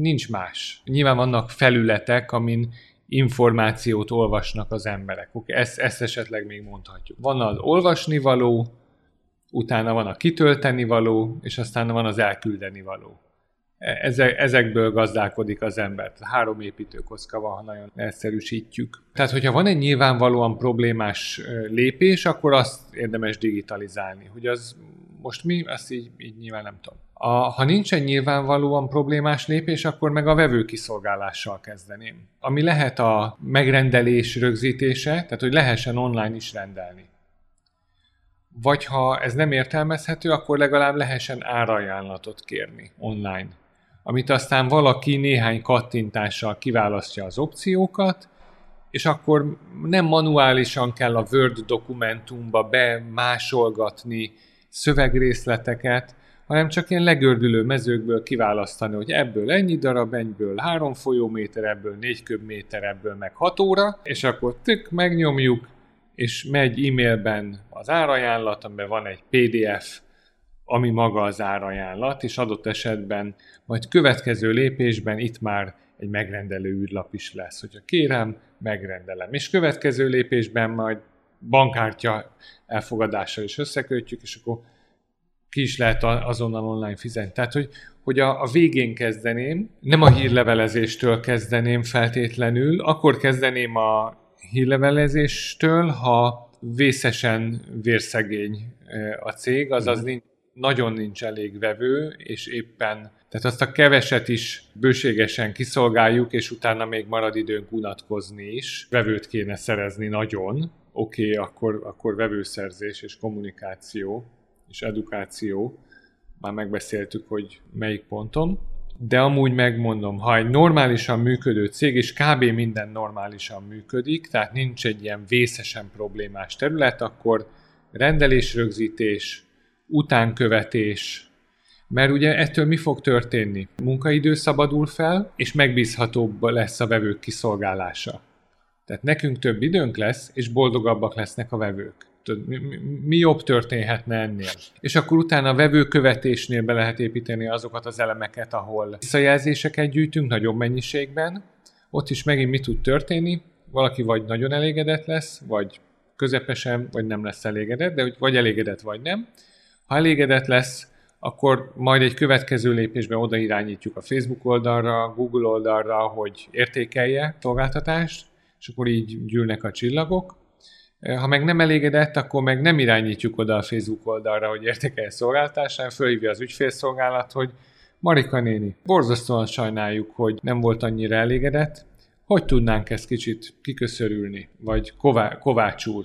nincs más. Nyilván vannak felületek, amin információt olvasnak az emberek. Ezt, ezt esetleg még mondhatjuk. Van az olvasni való, utána van a kitölteni való, és aztán van az elküldeni való. Ezek, ezekből gazdálkodik az ember. Három építőkocka van, ha nagyon egyszerűsítjük. Tehát, hogyha van egy nyilvánvalóan problémás lépés, akkor azt érdemes digitalizálni. Hogy az most mi, azt így, így nyilván nem tudom. A, ha nincsen nyilvánvalóan problémás lépés, akkor meg a vevő kiszolgálással kezdeném. Ami lehet a megrendelés rögzítése, tehát hogy lehessen online is rendelni. Vagy ha ez nem értelmezhető, akkor legalább lehessen árajánlatot kérni online. Amit aztán valaki néhány kattintással kiválasztja az opciókat, és akkor nem manuálisan kell a Word dokumentumba bemásolgatni szövegrészleteket, hanem csak ilyen legördülő mezőkből kiválasztani, hogy ebből ennyi darab, ennyiből három folyóméter, ebből négy köbméter, ebből meg hat óra, és akkor tök megnyomjuk, és megy e-mailben az árajánlat, amiben van egy PDF, ami maga az árajánlat, és adott esetben majd következő lépésben itt már egy megrendelő űrlap is lesz, hogyha kérem, megrendelem. És következő lépésben majd bankkártya elfogadással is összekötjük, és akkor ki is lehet azonnal online fizetni. Tehát, hogy, hogy a, a végén kezdeném, nem a hírlevelezéstől kezdeném feltétlenül, akkor kezdeném a hírlevelezéstől, ha vészesen vérszegény a cég, azaz nincs, nagyon nincs elég vevő, és éppen, tehát azt a keveset is bőségesen kiszolgáljuk, és utána még marad időnk unatkozni is. Vevőt kéne szerezni nagyon, oké, okay, akkor, akkor vevőszerzés és kommunikáció és edukáció, már megbeszéltük, hogy melyik ponton, de amúgy megmondom, ha egy normálisan működő cég, és kb. minden normálisan működik, tehát nincs egy ilyen vészesen problémás terület, akkor rendelésrögzítés, utánkövetés, mert ugye ettől mi fog történni? Munkaidő szabadul fel, és megbízhatóbb lesz a vevők kiszolgálása. Tehát nekünk több időnk lesz, és boldogabbak lesznek a vevők. Mi, mi, mi jobb történhetne ennél? És akkor utána a vevőkövetésnél be lehet építeni azokat az elemeket, ahol visszajelzéseket gyűjtünk nagyobb mennyiségben. Ott is megint mi tud történni? Valaki vagy nagyon elégedett lesz, vagy közepesen, vagy nem lesz elégedett, de vagy elégedett, vagy nem. Ha elégedett lesz, akkor majd egy következő lépésben oda irányítjuk a Facebook oldalra, Google oldalra, hogy értékelje szolgáltatást, és akkor így gyűlnek a csillagok. Ha meg nem elégedett, akkor meg nem irányítjuk oda a Facebook oldalra, hogy értékelje szolgáltatásán, fölhívja az ügyfélszolgálat, hogy Marika néni, borzasztóan sajnáljuk, hogy nem volt annyira elégedett, hogy tudnánk ezt kicsit kiköszörülni, vagy ková, Kovács úr,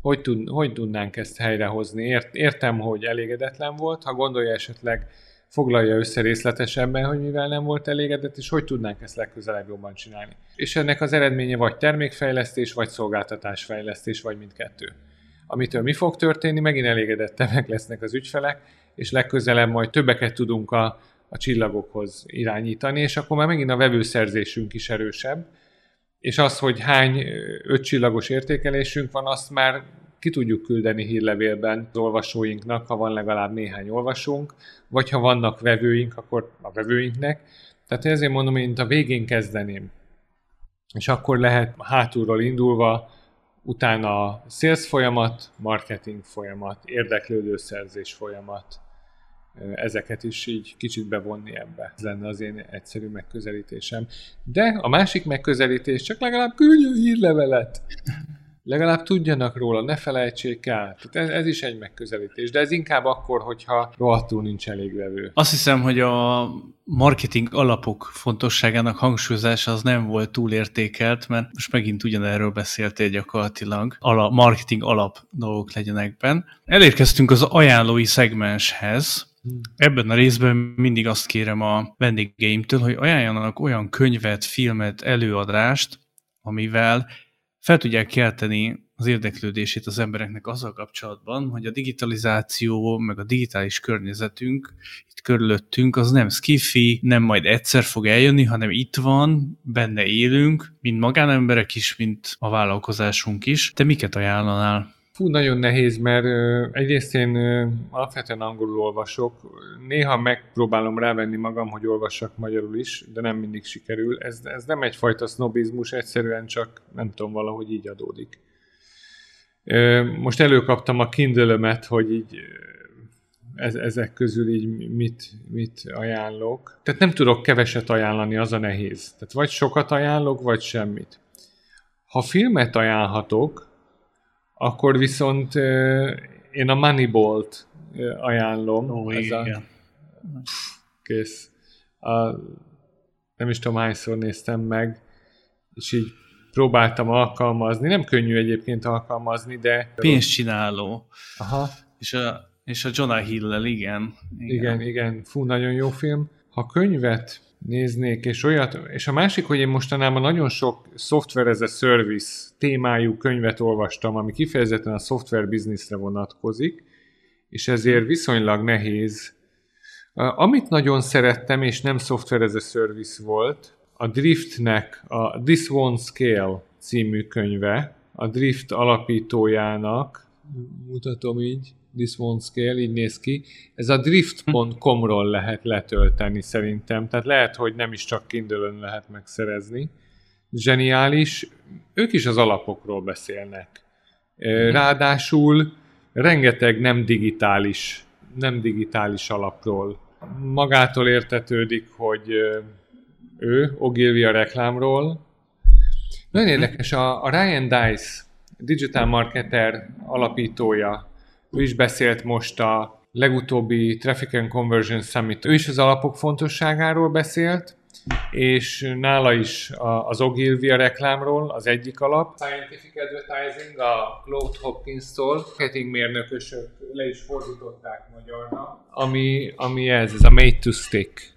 hogy, tud, hogy tudnánk ezt helyrehozni. Ért, értem, hogy elégedetlen volt, ha gondolja esetleg foglalja össze részletesebben, hogy mivel nem volt elégedett, és hogy tudnánk ezt legközelebb jobban csinálni. És ennek az eredménye vagy termékfejlesztés, vagy szolgáltatásfejlesztés, vagy mindkettő. Amitől mi fog történni, megint elégedettebbek lesznek az ügyfelek, és legközelebb majd többeket tudunk a, a csillagokhoz irányítani, és akkor már megint a vevőszerzésünk is erősebb, és az, hogy hány ötcsillagos értékelésünk van, azt már ki tudjuk küldeni hírlevélben az olvasóinknak, ha van legalább néhány olvasónk, vagy ha vannak vevőink, akkor a vevőinknek. Tehát ezért mondom, én a végén kezdeném. És akkor lehet hátulról indulva, utána sales folyamat, marketing folyamat, érdeklődőszerzés folyamat, ezeket is így kicsit bevonni ebbe. Ez lenne az én egyszerű megközelítésem. De a másik megközelítés csak legalább küldjön hírlevelet. Legalább tudjanak róla, ne felejtsék el. Tehát ez, ez is egy megközelítés, de ez inkább akkor, hogyha rohadtul nincs elég vevő. Azt hiszem, hogy a marketing alapok fontosságának hangsúlyozása az nem volt túl értékelt, mert most megint ugyanerről beszéltél gyakorlatilag, a marketing alap dolgok legyenek benne. Elérkeztünk az ajánlói szegmenshez, Ebben a részben mindig azt kérem a vendégeimtől, hogy ajánljanak olyan könyvet, filmet, előadást, amivel fel tudják kelteni az érdeklődését az embereknek azzal kapcsolatban, hogy a digitalizáció, meg a digitális környezetünk itt körülöttünk, az nem skifi, nem majd egyszer fog eljönni, hanem itt van, benne élünk, mind magánemberek is, mint a vállalkozásunk is. Te miket ajánlanál? Fú, nagyon nehéz, mert ö, egyrészt én ö, alapvetően angolul olvasok, néha megpróbálom rávenni magam, hogy olvassak magyarul is, de nem mindig sikerül. Ez, ez nem egyfajta sznobizmus, egyszerűen csak nem tudom, valahogy így adódik. Ö, most előkaptam a kindle hogy így ez, ezek közül így mit, mit ajánlok. Tehát nem tudok keveset ajánlani, az a nehéz. Tehát vagy sokat ajánlok, vagy semmit. Ha filmet ajánlhatok, akkor viszont én a Moneyball-t ajánlom. Ó, ez igen. A... Kész. A, nem is tudom hányszor néztem meg, és így próbáltam alkalmazni. Nem könnyű egyébként alkalmazni, de... Pénzcsináló. Aha. És a, és a Jonah Hill-lel, igen. igen. Igen, igen. Fú, nagyon jó film. Ha könyvet néznék, és olyat, és a másik, hogy én mostanában nagyon sok software as a service témájú könyvet olvastam, ami kifejezetten a software businessre vonatkozik, és ezért viszonylag nehéz. Amit nagyon szerettem, és nem software as a service volt, a Driftnek a This Won't Scale című könyve, a Drift alapítójának, mutatom így, This Won't Scale, így néz ki. Ez a drift.com-ról lehet letölteni szerintem, tehát lehet, hogy nem is csak kindle lehet megszerezni. Zseniális. Ők is az alapokról beszélnek. Ráadásul rengeteg nem digitális, nem digitális alapról. Magától értetődik, hogy ő, Ogilvy a reklámról. Nagyon érdekes, a, a Ryan Dice, digital marketer alapítója, ő is beszélt most a legutóbbi Traffic and Conversion Summit. Ő is az alapok fontosságáról beszélt, és nála is az Ogilvy a reklámról, az egyik alap. Scientific Advertising a Claude Hopkins-tól, marketing mérnökösök le is fordították magyarra, ami, ami ez, ez a Made to Stick.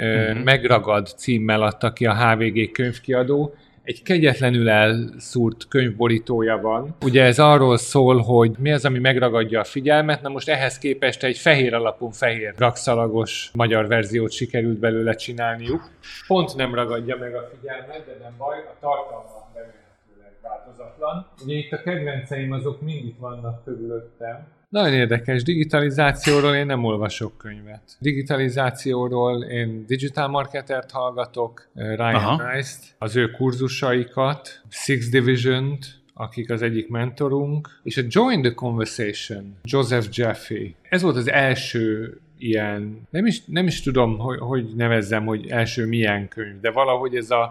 Uh-huh. Megragad címmel adta ki a HVG könyvkiadó, egy kegyetlenül elszúrt könyvborítója van. Ugye ez arról szól, hogy mi az, ami megragadja a figyelmet, na most ehhez képest egy fehér alapú fehér rakszalagos magyar verziót sikerült belőle csinálniuk. Pont nem ragadja meg a figyelmet, de nem baj, a tartalma remélhetőleg változatlan. Ugye itt a kedvenceim azok mindig vannak körülöttem. Nagyon érdekes, digitalizációról én nem olvasok könyvet. Digitalizációról én digital marketert hallgatok, eh, Ryan Aha. Rice-t, az ő kurzusaikat, Six Division-t, akik az egyik mentorunk, és a Join the Conversation, Joseph Jeffy. Ez volt az első ilyen, nem is, nem is tudom, hogy, hogy nevezzem, hogy első milyen könyv, de valahogy ez a,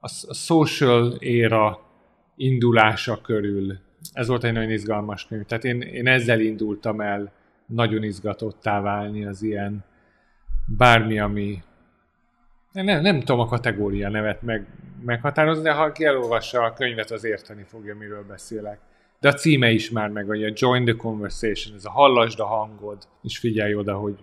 a, a social éra indulása körül. Ez volt egy nagyon izgalmas könyv. Tehát én, én ezzel indultam el nagyon izgatottá válni az ilyen bármi, ami nem, nem tudom a kategória nevet meg, meghatározni, de ha ki elolvassa a könyvet, az érteni fogja, miről beszélek. De a címe is már meg, hogy a Join the Conversation, ez a hallasd a hangod, és figyelj oda, hogy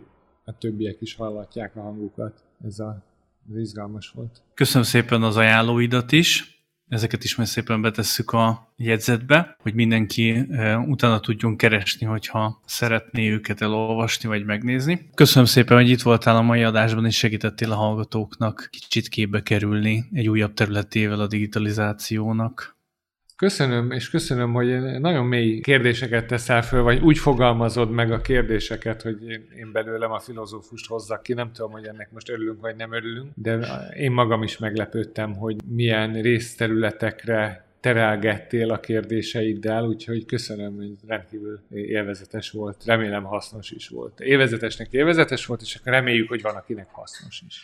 a többiek is hallatják a hangukat. Ez a ez izgalmas volt. Köszönöm szépen az ajánlóidat is. Ezeket is majd szépen betesszük a jegyzetbe, hogy mindenki utána tudjon keresni, hogyha szeretné őket elolvasni vagy megnézni. Köszönöm szépen, hogy itt voltál a mai adásban, és segítettél a hallgatóknak kicsit képbe kerülni egy újabb területével a digitalizációnak. Köszönöm, és köszönöm, hogy nagyon mély kérdéseket teszel föl, vagy úgy fogalmazod meg a kérdéseket, hogy én, én belőlem a filozófust hozzak ki. Nem tudom, hogy ennek most örülünk, vagy nem örülünk, de én magam is meglepődtem, hogy milyen részterületekre terelgettél a kérdéseiddel, úgyhogy köszönöm, hogy rendkívül élvezetes volt. Remélem hasznos is volt. Élvezetesnek élvezetes volt, és akkor reméljük, hogy van akinek hasznos is.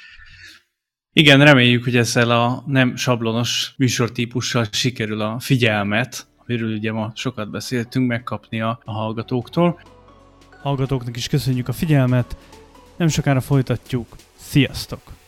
Igen, reméljük, hogy ezzel a nem sablonos műsortípussal sikerül a figyelmet, amiről ugye ma sokat beszéltünk, megkapni a, a hallgatóktól. Hallgatóknak is köszönjük a figyelmet, nem sokára folytatjuk. Sziasztok!